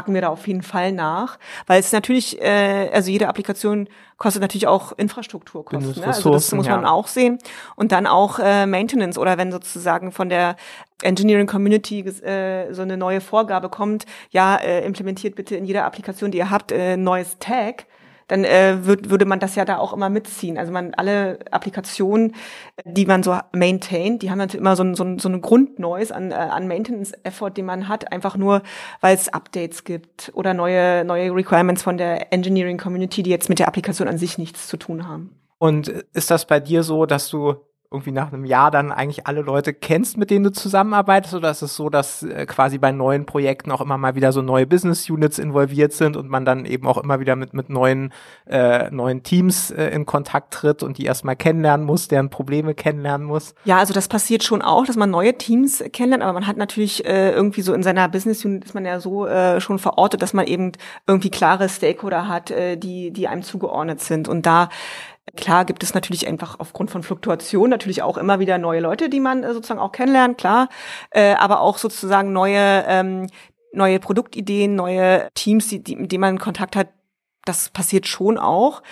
haken wir da auf jeden Fall nach, weil es natürlich, äh, also jede Applikation kostet natürlich auch Infrastrukturkosten. Ne? Also das muss man ja. auch sehen. Und dann auch äh, Maintenance oder wenn sozusagen von der Engineering Community äh, so eine neue Vorgabe kommt, ja, äh, implementiert bitte in jeder Applikation, die ihr habt, äh, neues Tag dann äh, würd, würde man das ja da auch immer mitziehen. Also man alle Applikationen, die man so maintaint, die haben natürlich immer so ein, so ein, so ein Grundneues an, äh, an Maintenance-Effort, den man hat, einfach nur, weil es Updates gibt oder neue, neue Requirements von der Engineering Community, die jetzt mit der Applikation an sich nichts zu tun haben. Und ist das bei dir so, dass du irgendwie nach einem Jahr dann eigentlich alle Leute kennst, mit denen du zusammenarbeitest? Oder ist es so, dass äh, quasi bei neuen Projekten auch immer mal wieder so neue Business Units involviert sind und man dann eben auch immer wieder mit, mit neuen, äh, neuen Teams äh, in Kontakt tritt und die erstmal kennenlernen muss, deren Probleme kennenlernen muss? Ja, also das passiert schon auch, dass man neue Teams kennenlernt, aber man hat natürlich äh, irgendwie so in seiner Business Unit ist man ja so äh, schon verortet, dass man eben irgendwie klare Stakeholder hat, äh, die, die einem zugeordnet sind. Und da Klar gibt es natürlich einfach aufgrund von Fluktuation natürlich auch immer wieder neue Leute, die man äh, sozusagen auch kennenlernt, klar, äh, aber auch sozusagen neue ähm, neue Produktideen, neue Teams, die, die, mit denen man Kontakt hat. Das passiert schon auch.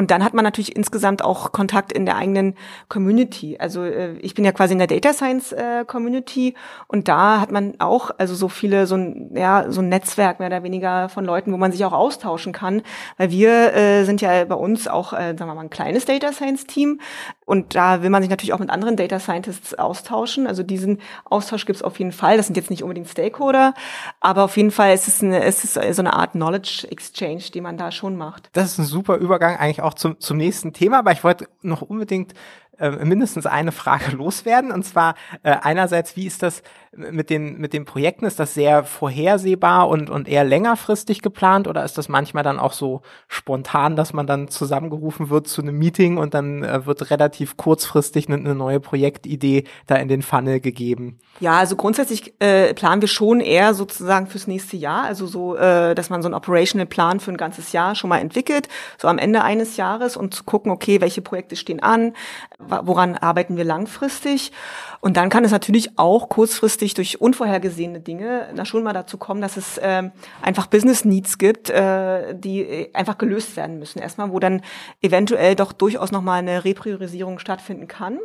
Und dann hat man natürlich insgesamt auch Kontakt in der eigenen Community. Also äh, ich bin ja quasi in der Data Science äh, Community und da hat man auch also so viele so ein ja so ein Netzwerk mehr oder weniger von Leuten, wo man sich auch austauschen kann, weil wir äh, sind ja bei uns auch äh, sagen wir mal ein kleines Data Science Team und da will man sich natürlich auch mit anderen Data Scientists austauschen. Also diesen Austausch gibt es auf jeden Fall. Das sind jetzt nicht unbedingt Stakeholder, aber auf jeden Fall ist es, eine, ist es so eine Art Knowledge Exchange, die man da schon macht. Das ist ein super Übergang eigentlich auch zum, zum nächsten Thema, aber ich wollte noch unbedingt äh, mindestens eine Frage <laughs> loswerden. Und zwar äh, einerseits, wie ist das mit den, mit den Projekten? Ist das sehr vorhersehbar und, und eher längerfristig geplant oder ist das manchmal dann auch so spontan, dass man dann zusammengerufen wird zu einem Meeting und dann äh, wird relativ kurzfristig eine, eine neue Projektidee da in den Funnel gegeben? Ja, also grundsätzlich äh, planen wir schon eher sozusagen fürs nächste Jahr. Also so, äh, dass man so einen Operational Plan für ein ganzes Jahr schon mal entwickelt, so am Ende eines Jahres und zu gucken, okay, welche Projekte stehen an, woran arbeiten wir langfristig. Und dann kann es natürlich auch kurzfristig durch unvorhergesehene Dinge na schon mal dazu kommen, dass es ähm, einfach Business Needs gibt, äh, die äh, einfach gelöst werden müssen. Erstmal, wo dann eventuell doch durchaus nochmal eine Repriorisierung stattfinden kann.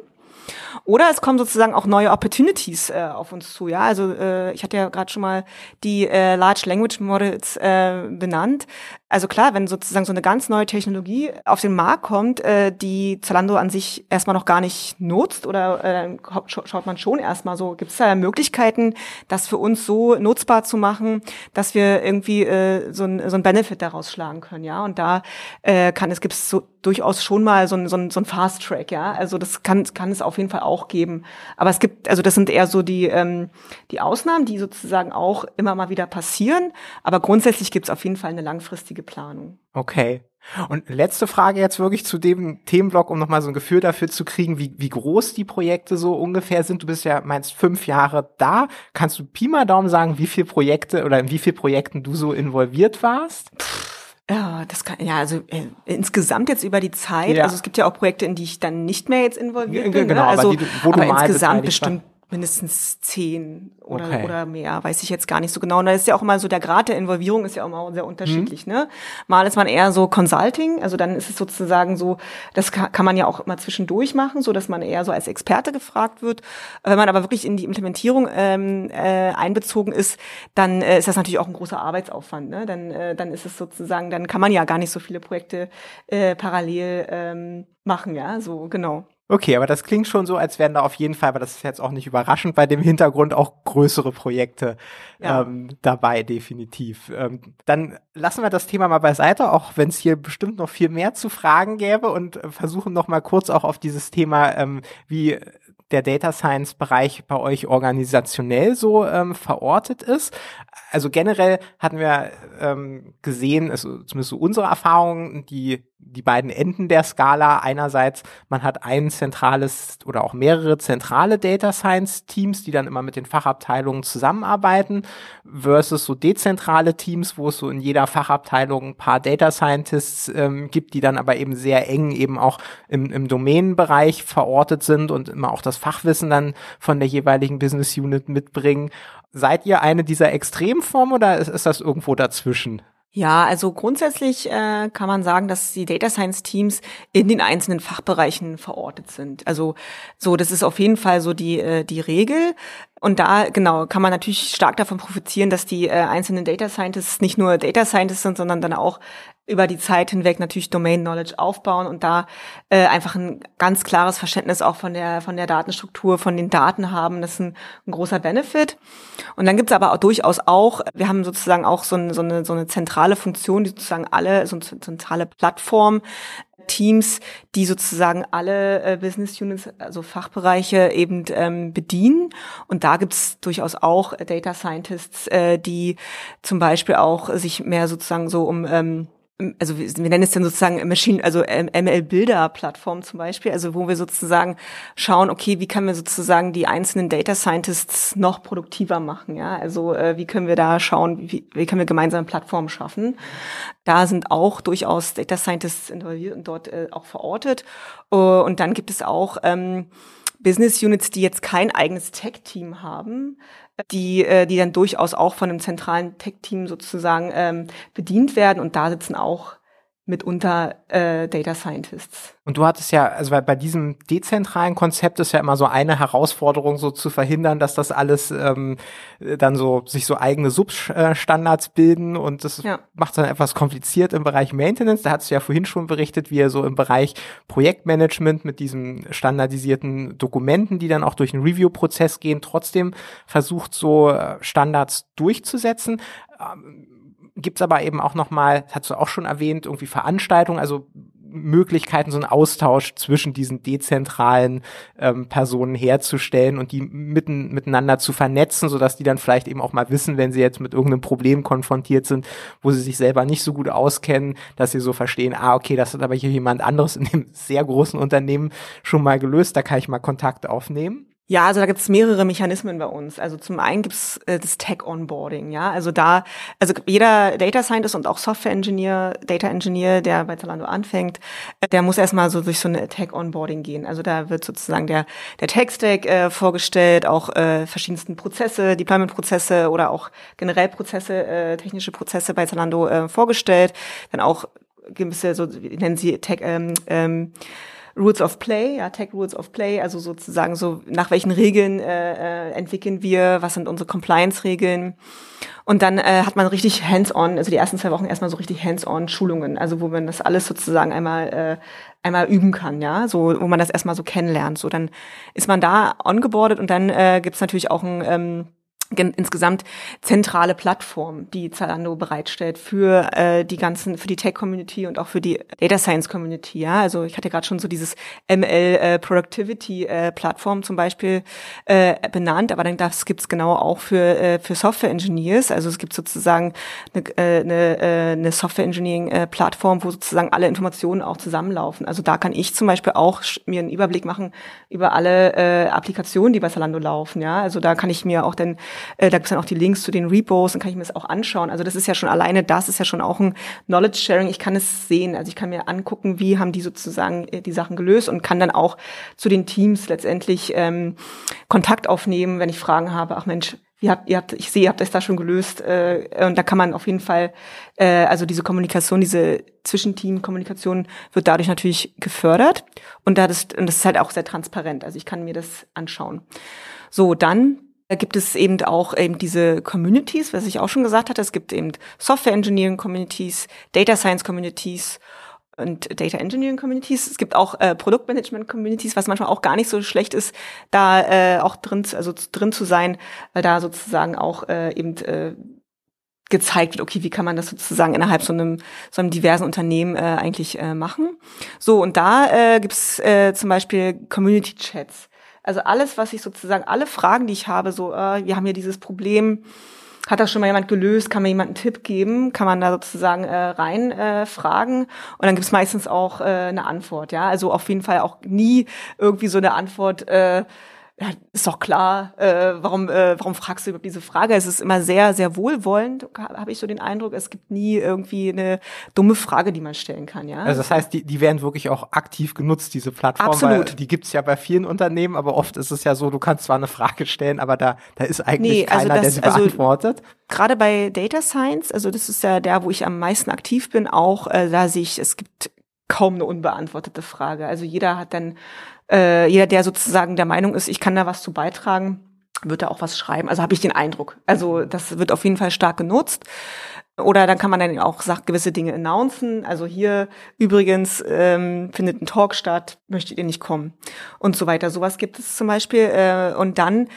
Oder es kommen sozusagen auch neue Opportunities äh, auf uns zu. Ja, also äh, ich hatte ja gerade schon mal die äh, Large Language Models äh, benannt. Also klar, wenn sozusagen so eine ganz neue Technologie auf den Markt kommt, äh, die Zalando an sich erstmal noch gar nicht nutzt oder äh, schaut man schon erstmal so, gibt es da Möglichkeiten, das für uns so nutzbar zu machen, dass wir irgendwie äh, so ein, so ein Benefit daraus schlagen können, ja. Und da äh, kann es gibt es so durchaus schon mal so ein, so ein, so ein Fast Track, ja. Also das kann, kann es auf jeden Fall auch geben. Aber es gibt, also das sind eher so die, ähm, die Ausnahmen, die sozusagen auch immer mal wieder passieren. Aber grundsätzlich gibt es auf jeden Fall eine langfristige Planung. Okay. Und letzte Frage jetzt wirklich zu dem Themenblock, um nochmal so ein Gefühl dafür zu kriegen, wie, wie groß die Projekte so ungefähr sind. Du bist ja, meinst, fünf Jahre da. Kannst du Pi mal Daumen sagen, wie viele Projekte oder in wie vielen Projekten du so involviert warst? Ja, das kann, ja, also äh, insgesamt jetzt über die Zeit, ja. also es gibt ja auch Projekte, in die ich dann nicht mehr jetzt involviert bin. Genau, ne? also, aber, die, wo du aber mal insgesamt bestimmt mindestens zehn oder, okay. oder mehr, weiß ich jetzt gar nicht so genau. Und da ist ja auch immer so, der Grad der Involvierung ist ja auch immer sehr unterschiedlich. Mhm. Ne? Mal ist man eher so Consulting, also dann ist es sozusagen so, das kann, man ja auch immer zwischendurch machen, so dass man eher so als Experte gefragt wird. Wenn man aber wirklich in die Implementierung ähm, äh, einbezogen ist, dann äh, ist das natürlich auch ein großer Arbeitsaufwand. Ne? Dann, äh, dann ist es sozusagen, dann kann man ja gar nicht so viele Projekte äh, parallel ähm, machen, ja, so genau. Okay, aber das klingt schon so, als wären da auf jeden Fall, aber das ist jetzt auch nicht überraschend bei dem Hintergrund, auch größere Projekte ja. ähm, dabei, definitiv. Ähm, dann lassen wir das Thema mal beiseite, auch wenn es hier bestimmt noch viel mehr zu fragen gäbe und äh, versuchen noch mal kurz auch auf dieses Thema, ähm, wie der Data Science Bereich bei euch organisationell so ähm, verortet ist. Also generell hatten wir ähm, gesehen, also zumindest so unsere Erfahrungen, die die beiden Enden der Skala. Einerseits, man hat ein zentrales oder auch mehrere zentrale Data Science Teams, die dann immer mit den Fachabteilungen zusammenarbeiten, versus so dezentrale Teams, wo es so in jeder Fachabteilung ein paar Data Scientists ähm, gibt, die dann aber eben sehr eng eben auch im, im Domänenbereich verortet sind und immer auch das Fachwissen dann von der jeweiligen Business Unit mitbringen. Seid ihr eine dieser Extremformen oder ist, ist das irgendwo dazwischen? Ja, also grundsätzlich äh, kann man sagen, dass die Data Science Teams in den einzelnen Fachbereichen verortet sind. Also so, das ist auf jeden Fall so die äh, die Regel. Und da, genau, kann man natürlich stark davon profitieren, dass die äh, einzelnen Data Scientists nicht nur Data Scientists sind, sondern dann auch über die Zeit hinweg natürlich Domain Knowledge aufbauen und da äh, einfach ein ganz klares Verständnis auch von der von der Datenstruktur, von den Daten haben. Das ist ein, ein großer Benefit. Und dann gibt es aber auch durchaus auch, wir haben sozusagen auch so, ein, so, eine, so eine zentrale Funktion, die sozusagen alle, so eine zentrale Plattform, Teams, die sozusagen alle äh, Business Units, also Fachbereiche eben ähm, bedienen. Und da gibt's durchaus auch Data Scientists, äh, die zum Beispiel auch sich mehr sozusagen so um ähm, also wir, nennen es dann sozusagen Machine, also ML-Bilder-Plattform zum Beispiel, also wo wir sozusagen schauen, okay, wie können wir sozusagen die einzelnen Data Scientists noch produktiver machen, ja, also äh, wie können wir da schauen, wie, wie können wir gemeinsame Plattformen schaffen. Da sind auch durchaus Data Scientists involviert und dort äh, auch verortet. Uh, und dann gibt es auch ähm, Business Units, die jetzt kein eigenes Tech-Team haben, die, äh, die dann durchaus auch von einem zentralen Tech-Team sozusagen ähm, bedient werden. Und da sitzen auch mitunter äh, Data Scientists. Und du hattest ja, also bei, bei diesem dezentralen Konzept ist ja immer so eine Herausforderung, so zu verhindern, dass das alles ähm, dann so sich so eigene Substandards bilden und das ja. macht dann etwas kompliziert im Bereich Maintenance. Da hast du ja vorhin schon berichtet, wie er so im Bereich Projektmanagement mit diesen standardisierten Dokumenten, die dann auch durch einen Review-Prozess gehen, trotzdem versucht, so äh, Standards durchzusetzen. Ähm, Gibt's aber eben auch nochmal, hast du auch schon erwähnt, irgendwie Veranstaltungen, also Möglichkeiten, so einen Austausch zwischen diesen dezentralen ähm, Personen herzustellen und die mitten, miteinander zu vernetzen, sodass die dann vielleicht eben auch mal wissen, wenn sie jetzt mit irgendeinem Problem konfrontiert sind, wo sie sich selber nicht so gut auskennen, dass sie so verstehen, ah, okay, das hat aber hier jemand anderes in dem sehr großen Unternehmen schon mal gelöst, da kann ich mal Kontakt aufnehmen. Ja, also da gibt es mehrere Mechanismen bei uns. Also zum einen gibt's äh, das Tech-Onboarding, ja. Also da, also jeder Data Scientist und auch Software Engineer, Data Engineer, der bei Zalando anfängt, äh, der muss erstmal so durch so eine Tech-Onboarding gehen. Also da wird sozusagen der, der Tech-Stack äh, vorgestellt, auch äh, verschiedensten Prozesse, Deployment-Prozesse oder auch generell Prozesse, äh, technische Prozesse bei Zalando äh, vorgestellt. Dann auch gewisse, so, wie nennen sie Tech, ähm, ähm, Rules of Play, ja, Tech Rules of Play, also sozusagen so, nach welchen Regeln äh, äh, entwickeln wir, was sind unsere Compliance-Regeln. Und dann äh, hat man richtig hands-on, also die ersten zwei Wochen erstmal so richtig hands-on Schulungen, also wo man das alles sozusagen einmal äh, einmal üben kann, ja, so wo man das erstmal so kennenlernt. So dann ist man da ongeboardet und dann äh, gibt es natürlich auch ein ähm, insgesamt zentrale Plattform, die Zalando bereitstellt für äh, die ganzen, für die Tech-Community und auch für die Data Science-Community. Ja, also ich hatte gerade schon so dieses ML äh, Productivity äh, Plattform zum Beispiel äh, benannt, aber dann das gibt's genau auch für äh, für Software Engineers. Also es gibt sozusagen eine, äh, eine, äh, eine Software Engineering äh, wo sozusagen alle Informationen auch zusammenlaufen. Also da kann ich zum Beispiel auch mir einen Überblick machen über alle äh, Applikationen, die bei Zalando laufen. Ja, also da kann ich mir auch dann äh, da gibt's dann auch die Links zu den Repos, dann kann ich mir das auch anschauen. Also das ist ja schon alleine, das ist ja schon auch ein Knowledge Sharing. Ich kann es sehen, also ich kann mir angucken, wie haben die sozusagen äh, die Sachen gelöst und kann dann auch zu den Teams letztendlich ähm, Kontakt aufnehmen, wenn ich Fragen habe. Ach Mensch, ihr habt, ihr habt, ich sehe, ihr habt das da schon gelöst. Äh, und da kann man auf jeden Fall, äh, also diese Kommunikation, diese Zwischenteam-Kommunikation wird dadurch natürlich gefördert. Und, da das, und das ist halt auch sehr transparent. Also ich kann mir das anschauen. So, dann da gibt es eben auch eben diese Communities, was ich auch schon gesagt hatte. Es gibt eben Software Engineering Communities, Data Science Communities und Data Engineering Communities. Es gibt auch äh, Produktmanagement Communities, was manchmal auch gar nicht so schlecht ist, da äh, auch drin, also drin zu sein, weil da sozusagen auch äh, eben äh, gezeigt wird, okay, wie kann man das sozusagen innerhalb so einem so einem diversen Unternehmen äh, eigentlich äh, machen. So und da äh, gibt's äh, zum Beispiel Community Chats. Also alles, was ich sozusagen, alle Fragen, die ich habe, so, äh, wir haben hier dieses Problem, hat das schon mal jemand gelöst? Kann mir jemand einen Tipp geben? Kann man da sozusagen äh, rein äh, fragen? Und dann gibt es meistens auch äh, eine Antwort, ja. Also auf jeden Fall auch nie irgendwie so eine Antwort, äh, ja, ist doch klar, äh, warum, äh, warum fragst du überhaupt diese Frage? Es ist immer sehr, sehr wohlwollend, habe ich so den Eindruck. Es gibt nie irgendwie eine dumme Frage, die man stellen kann, ja. Also das heißt, die, die werden wirklich auch aktiv genutzt, diese Plattform. Absolut. Weil die gibt's ja bei vielen Unternehmen, aber oft ist es ja so, du kannst zwar eine Frage stellen, aber da, da ist eigentlich nee, also keiner, das, der sie also beantwortet. Gerade bei Data Science, also das ist ja der, wo ich am meisten aktiv bin, auch äh, da sehe ich, es gibt kaum eine unbeantwortete Frage. Also jeder hat dann äh, jeder, der sozusagen der Meinung ist, ich kann da was zu beitragen, wird da auch was schreiben. Also habe ich den Eindruck. Also das wird auf jeden Fall stark genutzt. Oder dann kann man dann auch sagt, gewisse Dinge announcen. Also hier übrigens ähm, findet ein Talk statt, möchtet ihr nicht kommen und so weiter. Sowas gibt es zum Beispiel. Äh, und dann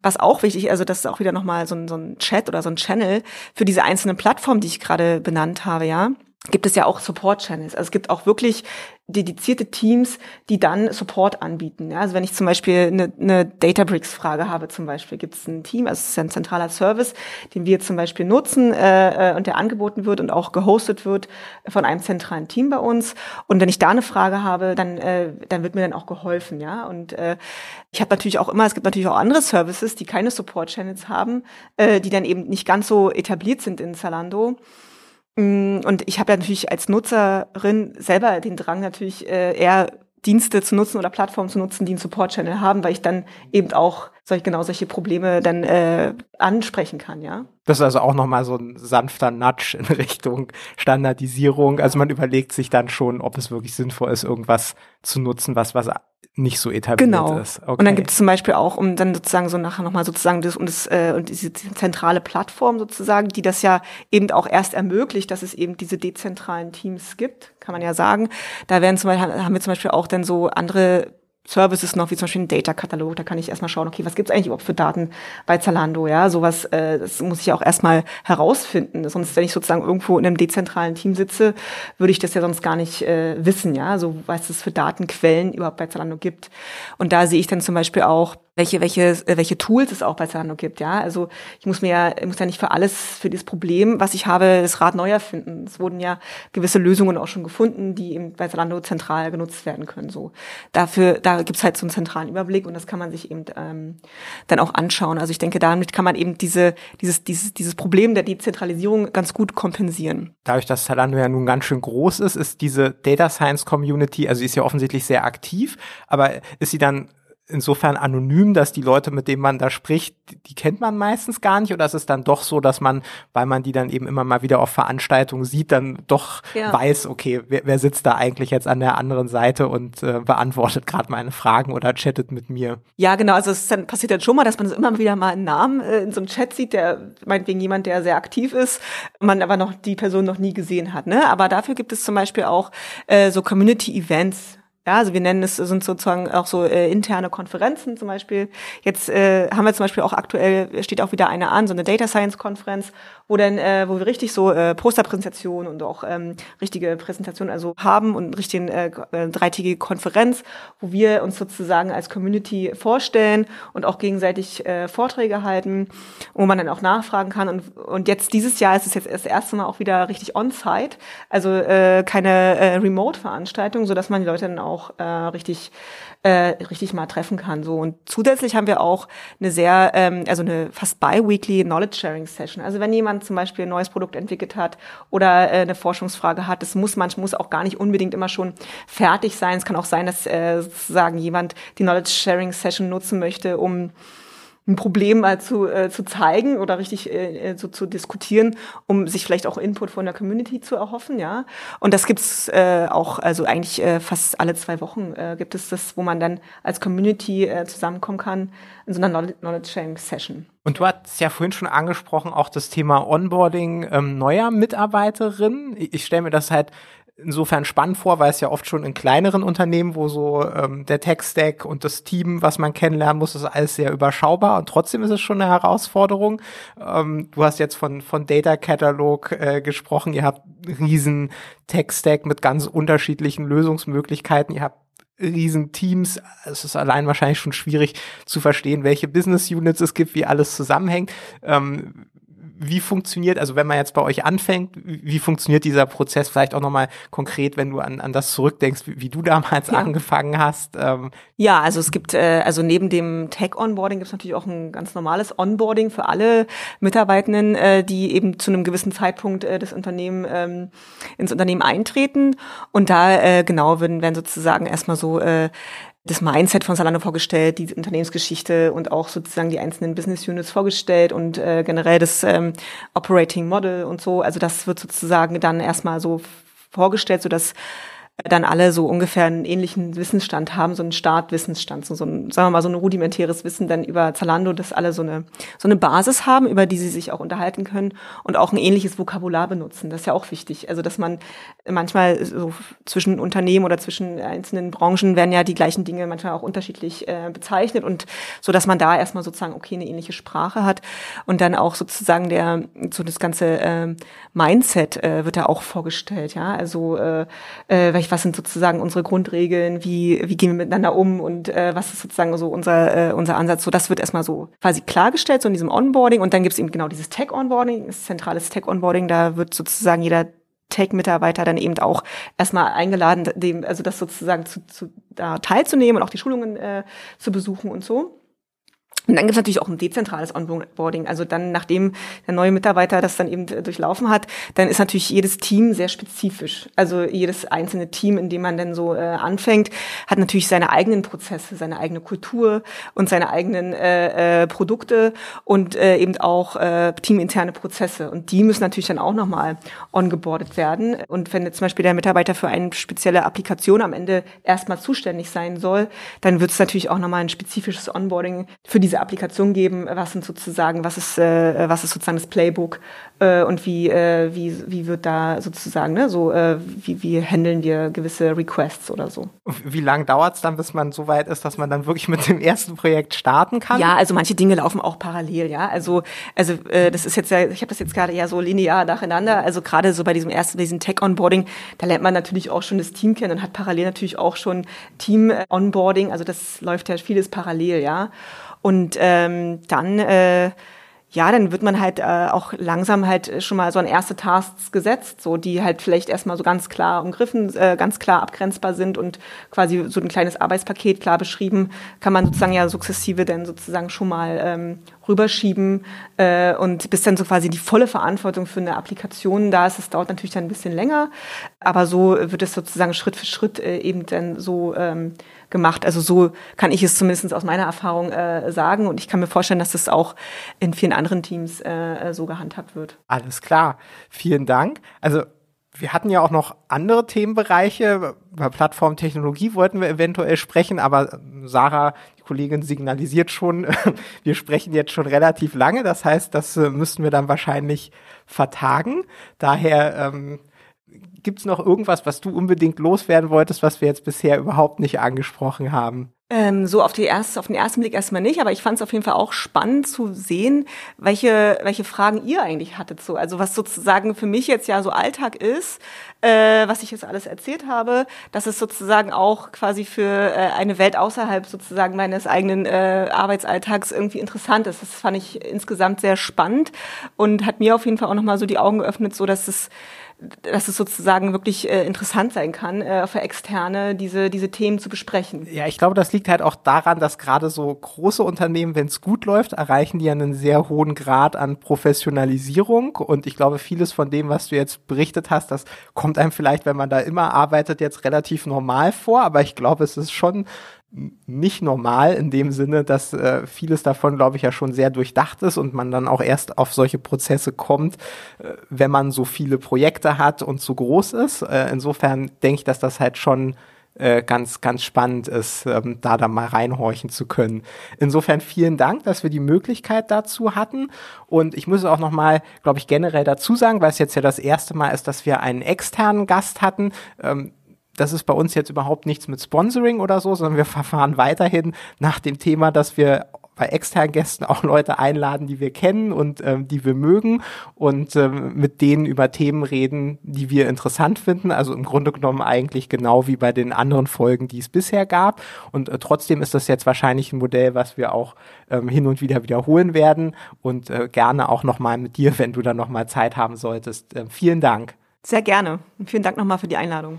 was auch wichtig, also das ist auch wieder nochmal so ein, so ein Chat oder so ein Channel für diese einzelnen Plattformen, die ich gerade benannt habe, ja gibt es ja auch Support-Channels. Also es gibt auch wirklich dedizierte Teams, die dann Support anbieten. Ja, also wenn ich zum Beispiel eine, eine Databricks-Frage habe, zum Beispiel, gibt es ein Team, also es ist ein zentraler Service, den wir zum Beispiel nutzen äh, äh, und der angeboten wird und auch gehostet wird von einem zentralen Team bei uns. Und wenn ich da eine Frage habe, dann, äh, dann wird mir dann auch geholfen. Ja, und äh, ich habe natürlich auch immer, es gibt natürlich auch andere Services, die keine Support-Channels haben, äh, die dann eben nicht ganz so etabliert sind in Zalando. Mm, und ich habe ja natürlich als Nutzerin selber den Drang, natürlich äh, eher Dienste zu nutzen oder Plattformen zu nutzen, die einen Support-Channel haben, weil ich dann eben auch solch, genau solche Probleme dann äh, ansprechen kann, ja. Das ist also auch nochmal so ein sanfter Nudge in <laughs> Richtung Standardisierung. Also man überlegt sich dann schon, ob es wirklich sinnvoll ist, irgendwas zu nutzen, was, was nicht so etabliert genau. ist. Okay. Und dann gibt es zum Beispiel auch, um dann sozusagen so nachher nochmal sozusagen das und das äh, und diese zentrale Plattform sozusagen, die das ja eben auch erst ermöglicht, dass es eben diese dezentralen Teams gibt, kann man ja sagen. Da werden zum Beispiel, haben wir zum Beispiel auch dann so andere Services noch, wie zum Beispiel ein Data-Katalog, da kann ich erstmal schauen, okay, was gibt's eigentlich überhaupt für Daten bei Zalando, ja, sowas, äh, das muss ich auch erstmal herausfinden, sonst, wenn ich sozusagen irgendwo in einem dezentralen Team sitze, würde ich das ja sonst gar nicht äh, wissen, ja, so was es für Datenquellen überhaupt bei Zalando gibt. Und da sehe ich dann zum Beispiel auch, welche, welche, äh, welche Tools es auch bei Zalando gibt, ja. Also ich muss mir ja, ich muss ja nicht für alles, für dieses Problem, was ich habe, das Rad neu erfinden. Es wurden ja gewisse Lösungen auch schon gefunden, die eben bei Zalando zentral genutzt werden können. So. Dafür, da gibt's halt so einen zentralen Überblick und das kann man sich eben ähm, dann auch anschauen. Also ich denke, damit kann man eben diese, dieses, dieses, dieses Problem der Dezentralisierung ganz gut kompensieren. Dadurch, dass Zalando ja nun ganz schön groß ist, ist diese Data Science Community, also sie ist ja offensichtlich sehr aktiv, aber ist sie dann insofern anonym, dass die Leute, mit denen man da spricht, die kennt man meistens gar nicht oder ist es dann doch so, dass man, weil man die dann eben immer mal wieder auf Veranstaltungen sieht, dann doch ja. weiß, okay, wer, wer, sitzt da eigentlich jetzt an der anderen Seite und äh, beantwortet gerade meine Fragen oder chattet mit mir? Ja, genau, also es dann, passiert dann schon mal, dass man so immer wieder mal einen Namen äh, in so einem Chat sieht, der meinetwegen jemand, der sehr aktiv ist, man aber noch die Person noch nie gesehen hat. Ne? Aber dafür gibt es zum Beispiel auch äh, so Community-Events, ja, also wir nennen es sind sozusagen auch so äh, interne Konferenzen zum Beispiel. Jetzt äh, haben wir zum Beispiel auch aktuell steht auch wieder eine an, so eine Data Science Konferenz, wo dann äh, wo wir richtig so äh, Posterpräsentationen und auch ähm, richtige Präsentationen also haben und richtigen äh, äh, dreitägige Konferenz, wo wir uns sozusagen als Community vorstellen und auch gegenseitig äh, Vorträge halten, wo man dann auch nachfragen kann. Und und jetzt dieses Jahr ist es jetzt das erste Mal auch wieder richtig on-site, also äh, keine äh, Remote-Veranstaltung, so dass man die Leute dann auch äh, richtig äh, richtig mal treffen kann. So und zusätzlich haben wir auch eine sehr, ähm, also eine fast bi-weekly Knowledge Sharing Session. Also wenn jemand zum Beispiel ein neues Produkt entwickelt hat oder äh, eine Forschungsfrage hat, das muss manchmal muss auch gar nicht unbedingt immer schon fertig sein. Es kann auch sein, dass äh, sozusagen jemand die Knowledge Sharing Session nutzen möchte, um ein Problem mal zu, äh, zu zeigen oder richtig äh, äh, so zu diskutieren, um sich vielleicht auch Input von der Community zu erhoffen, ja. Und das gibt's äh, auch, also eigentlich äh, fast alle zwei Wochen äh, gibt es das, wo man dann als Community äh, zusammenkommen kann in so einer Knowledge Sharing Session. Und du hast ja vorhin schon angesprochen, auch das Thema Onboarding ähm, neuer Mitarbeiterinnen. Ich, ich stelle mir das halt insofern spannend vor, weil es ja oft schon in kleineren Unternehmen, wo so ähm, der Tech-Stack und das Team, was man kennenlernen muss, ist alles sehr überschaubar und trotzdem ist es schon eine Herausforderung. Ähm, du hast jetzt von, von Data Catalog äh, gesprochen, ihr habt riesen Tech-Stack mit ganz unterschiedlichen Lösungsmöglichkeiten, ihr habt riesen Teams. Es ist allein wahrscheinlich schon schwierig zu verstehen, welche Business Units es gibt, wie alles zusammenhängt. Ähm, wie funktioniert, also wenn man jetzt bei euch anfängt, wie funktioniert dieser Prozess vielleicht auch nochmal konkret, wenn du an, an das zurückdenkst, wie, wie du damals ja. angefangen hast? Ähm. Ja, also es gibt, äh, also neben dem Tech-Onboarding gibt es natürlich auch ein ganz normales Onboarding für alle Mitarbeitenden, äh, die eben zu einem gewissen Zeitpunkt äh, das Unternehmen ähm, ins Unternehmen eintreten. Und da äh, genau werden, werden sozusagen erstmal so äh, das Mindset von Salando vorgestellt, die Unternehmensgeschichte und auch sozusagen die einzelnen Business Units vorgestellt und äh, generell das ähm, Operating Model und so. Also das wird sozusagen dann erstmal so vorgestellt, so dass dann alle so ungefähr einen ähnlichen Wissensstand haben, so einen Startwissensstand, so, so ein, sagen wir mal, so ein rudimentäres Wissen dann über Zalando, dass alle so eine, so eine Basis haben, über die sie sich auch unterhalten können und auch ein ähnliches Vokabular benutzen. Das ist ja auch wichtig. Also, dass man manchmal so zwischen Unternehmen oder zwischen einzelnen Branchen werden ja die gleichen Dinge manchmal auch unterschiedlich äh, bezeichnet und so, dass man da erstmal sozusagen, okay, eine ähnliche Sprache hat und dann auch sozusagen der, so das ganze äh, Mindset äh, wird da auch vorgestellt, ja. Also, äh, äh, was sind sozusagen unsere Grundregeln, wie, wie gehen wir miteinander um und äh, was ist sozusagen so unser, äh, unser Ansatz. So, das wird erstmal so quasi klargestellt, so in diesem Onboarding. Und dann gibt es eben genau dieses Tech-Onboarding, zentrales Tech-Onboarding, da wird sozusagen jeder Tech-Mitarbeiter dann eben auch erstmal eingeladen, dem, also das sozusagen zu, zu da teilzunehmen und auch die Schulungen äh, zu besuchen und so. Und dann gibt es natürlich auch ein dezentrales Onboarding. Also dann, nachdem der neue Mitarbeiter das dann eben durchlaufen hat, dann ist natürlich jedes Team sehr spezifisch. Also jedes einzelne Team, in dem man dann so äh, anfängt, hat natürlich seine eigenen Prozesse, seine eigene Kultur und seine eigenen äh, äh, Produkte und äh, eben auch äh, teaminterne Prozesse. Und die müssen natürlich dann auch nochmal ongeboardet werden. Und wenn jetzt zum Beispiel der Mitarbeiter für eine spezielle Applikation am Ende erstmal zuständig sein soll, dann wird es natürlich auch nochmal ein spezifisches Onboarding für diese diese Applikation geben, was sind sozusagen, was ist, äh, was ist sozusagen das Playbook äh, und wie, äh, wie, wie wird da sozusagen, ne, so, äh, wie, wie handeln wir gewisse Requests oder so. Wie lange dauert es dann, bis man so weit ist, dass man dann wirklich mit dem ersten Projekt starten kann? Ja, also manche Dinge laufen auch parallel, ja. Also, also äh, das ist jetzt ja, ich habe das jetzt gerade ja so linear nacheinander. Also gerade so bei diesem ersten, diesem Tech-Onboarding, da lernt man natürlich auch schon das Team kennen und hat parallel natürlich auch schon Team-Onboarding. Also das läuft ja vieles parallel, ja. Und ähm, dann, äh, ja, dann wird man halt äh, auch langsam halt schon mal so an erste Tasks gesetzt, so die halt vielleicht erstmal so ganz klar umgriffen, äh, ganz klar abgrenzbar sind und quasi so ein kleines Arbeitspaket klar beschrieben, kann man sozusagen ja sukzessive dann sozusagen schon mal ähm, rüberschieben äh, und bis dann so quasi die volle Verantwortung für eine Applikation da ist. Es dauert natürlich dann ein bisschen länger, aber so wird es sozusagen Schritt für Schritt äh, eben dann so ähm, gemacht. Also so kann ich es zumindest aus meiner Erfahrung äh, sagen. Und ich kann mir vorstellen, dass das auch in vielen anderen Teams äh, so gehandhabt wird. Alles klar. Vielen Dank. Also wir hatten ja auch noch andere Themenbereiche. Bei Plattformtechnologie wollten wir eventuell sprechen, aber Sarah, die Kollegin, signalisiert schon, <laughs> wir sprechen jetzt schon relativ lange. Das heißt, das äh, müssten wir dann wahrscheinlich vertagen. Daher ähm, Gibt es noch irgendwas, was du unbedingt loswerden wolltest, was wir jetzt bisher überhaupt nicht angesprochen haben? Ähm, so auf, die erste, auf den ersten Blick erstmal nicht, aber ich fand es auf jeden Fall auch spannend zu sehen, welche, welche Fragen ihr eigentlich hattet. So. Also was sozusagen für mich jetzt ja so Alltag ist, äh, was ich jetzt alles erzählt habe, dass es sozusagen auch quasi für äh, eine Welt außerhalb sozusagen meines eigenen äh, Arbeitsalltags irgendwie interessant ist. Das fand ich insgesamt sehr spannend und hat mir auf jeden Fall auch nochmal so die Augen geöffnet, so dass es dass es sozusagen wirklich äh, interessant sein kann, äh, für Externe diese, diese Themen zu besprechen. Ja, ich glaube, das liegt halt auch daran, dass gerade so große Unternehmen, wenn es gut läuft, erreichen die einen sehr hohen Grad an Professionalisierung. Und ich glaube, vieles von dem, was du jetzt berichtet hast, das kommt einem vielleicht, wenn man da immer arbeitet, jetzt relativ normal vor. Aber ich glaube, es ist schon nicht normal in dem Sinne, dass äh, vieles davon, glaube ich, ja schon sehr durchdacht ist und man dann auch erst auf solche Prozesse kommt, äh, wenn man so viele Projekte hat und so groß ist. Äh, insofern denke ich, dass das halt schon äh, ganz, ganz spannend ist, ähm, da mal reinhorchen zu können. Insofern vielen Dank, dass wir die Möglichkeit dazu hatten. Und ich muss auch noch mal, glaube ich, generell dazu sagen, weil es jetzt ja das erste Mal ist, dass wir einen externen Gast hatten. Ähm, das ist bei uns jetzt überhaupt nichts mit Sponsoring oder so, sondern wir <laughs> verfahren weiterhin nach dem Thema, dass wir bei externen Gästen auch Leute einladen, die wir kennen und ähm, die wir mögen und ähm, mit denen über Themen reden, die wir interessant finden. Also im Grunde genommen eigentlich genau wie bei den anderen Folgen, die es bisher gab. Und äh, trotzdem ist das jetzt wahrscheinlich ein Modell, was wir auch ähm, hin und wieder wiederholen werden und äh, gerne auch nochmal mit dir, wenn du dann nochmal Zeit haben solltest. Äh, vielen Dank. Sehr gerne. Und vielen Dank nochmal für die Einladung.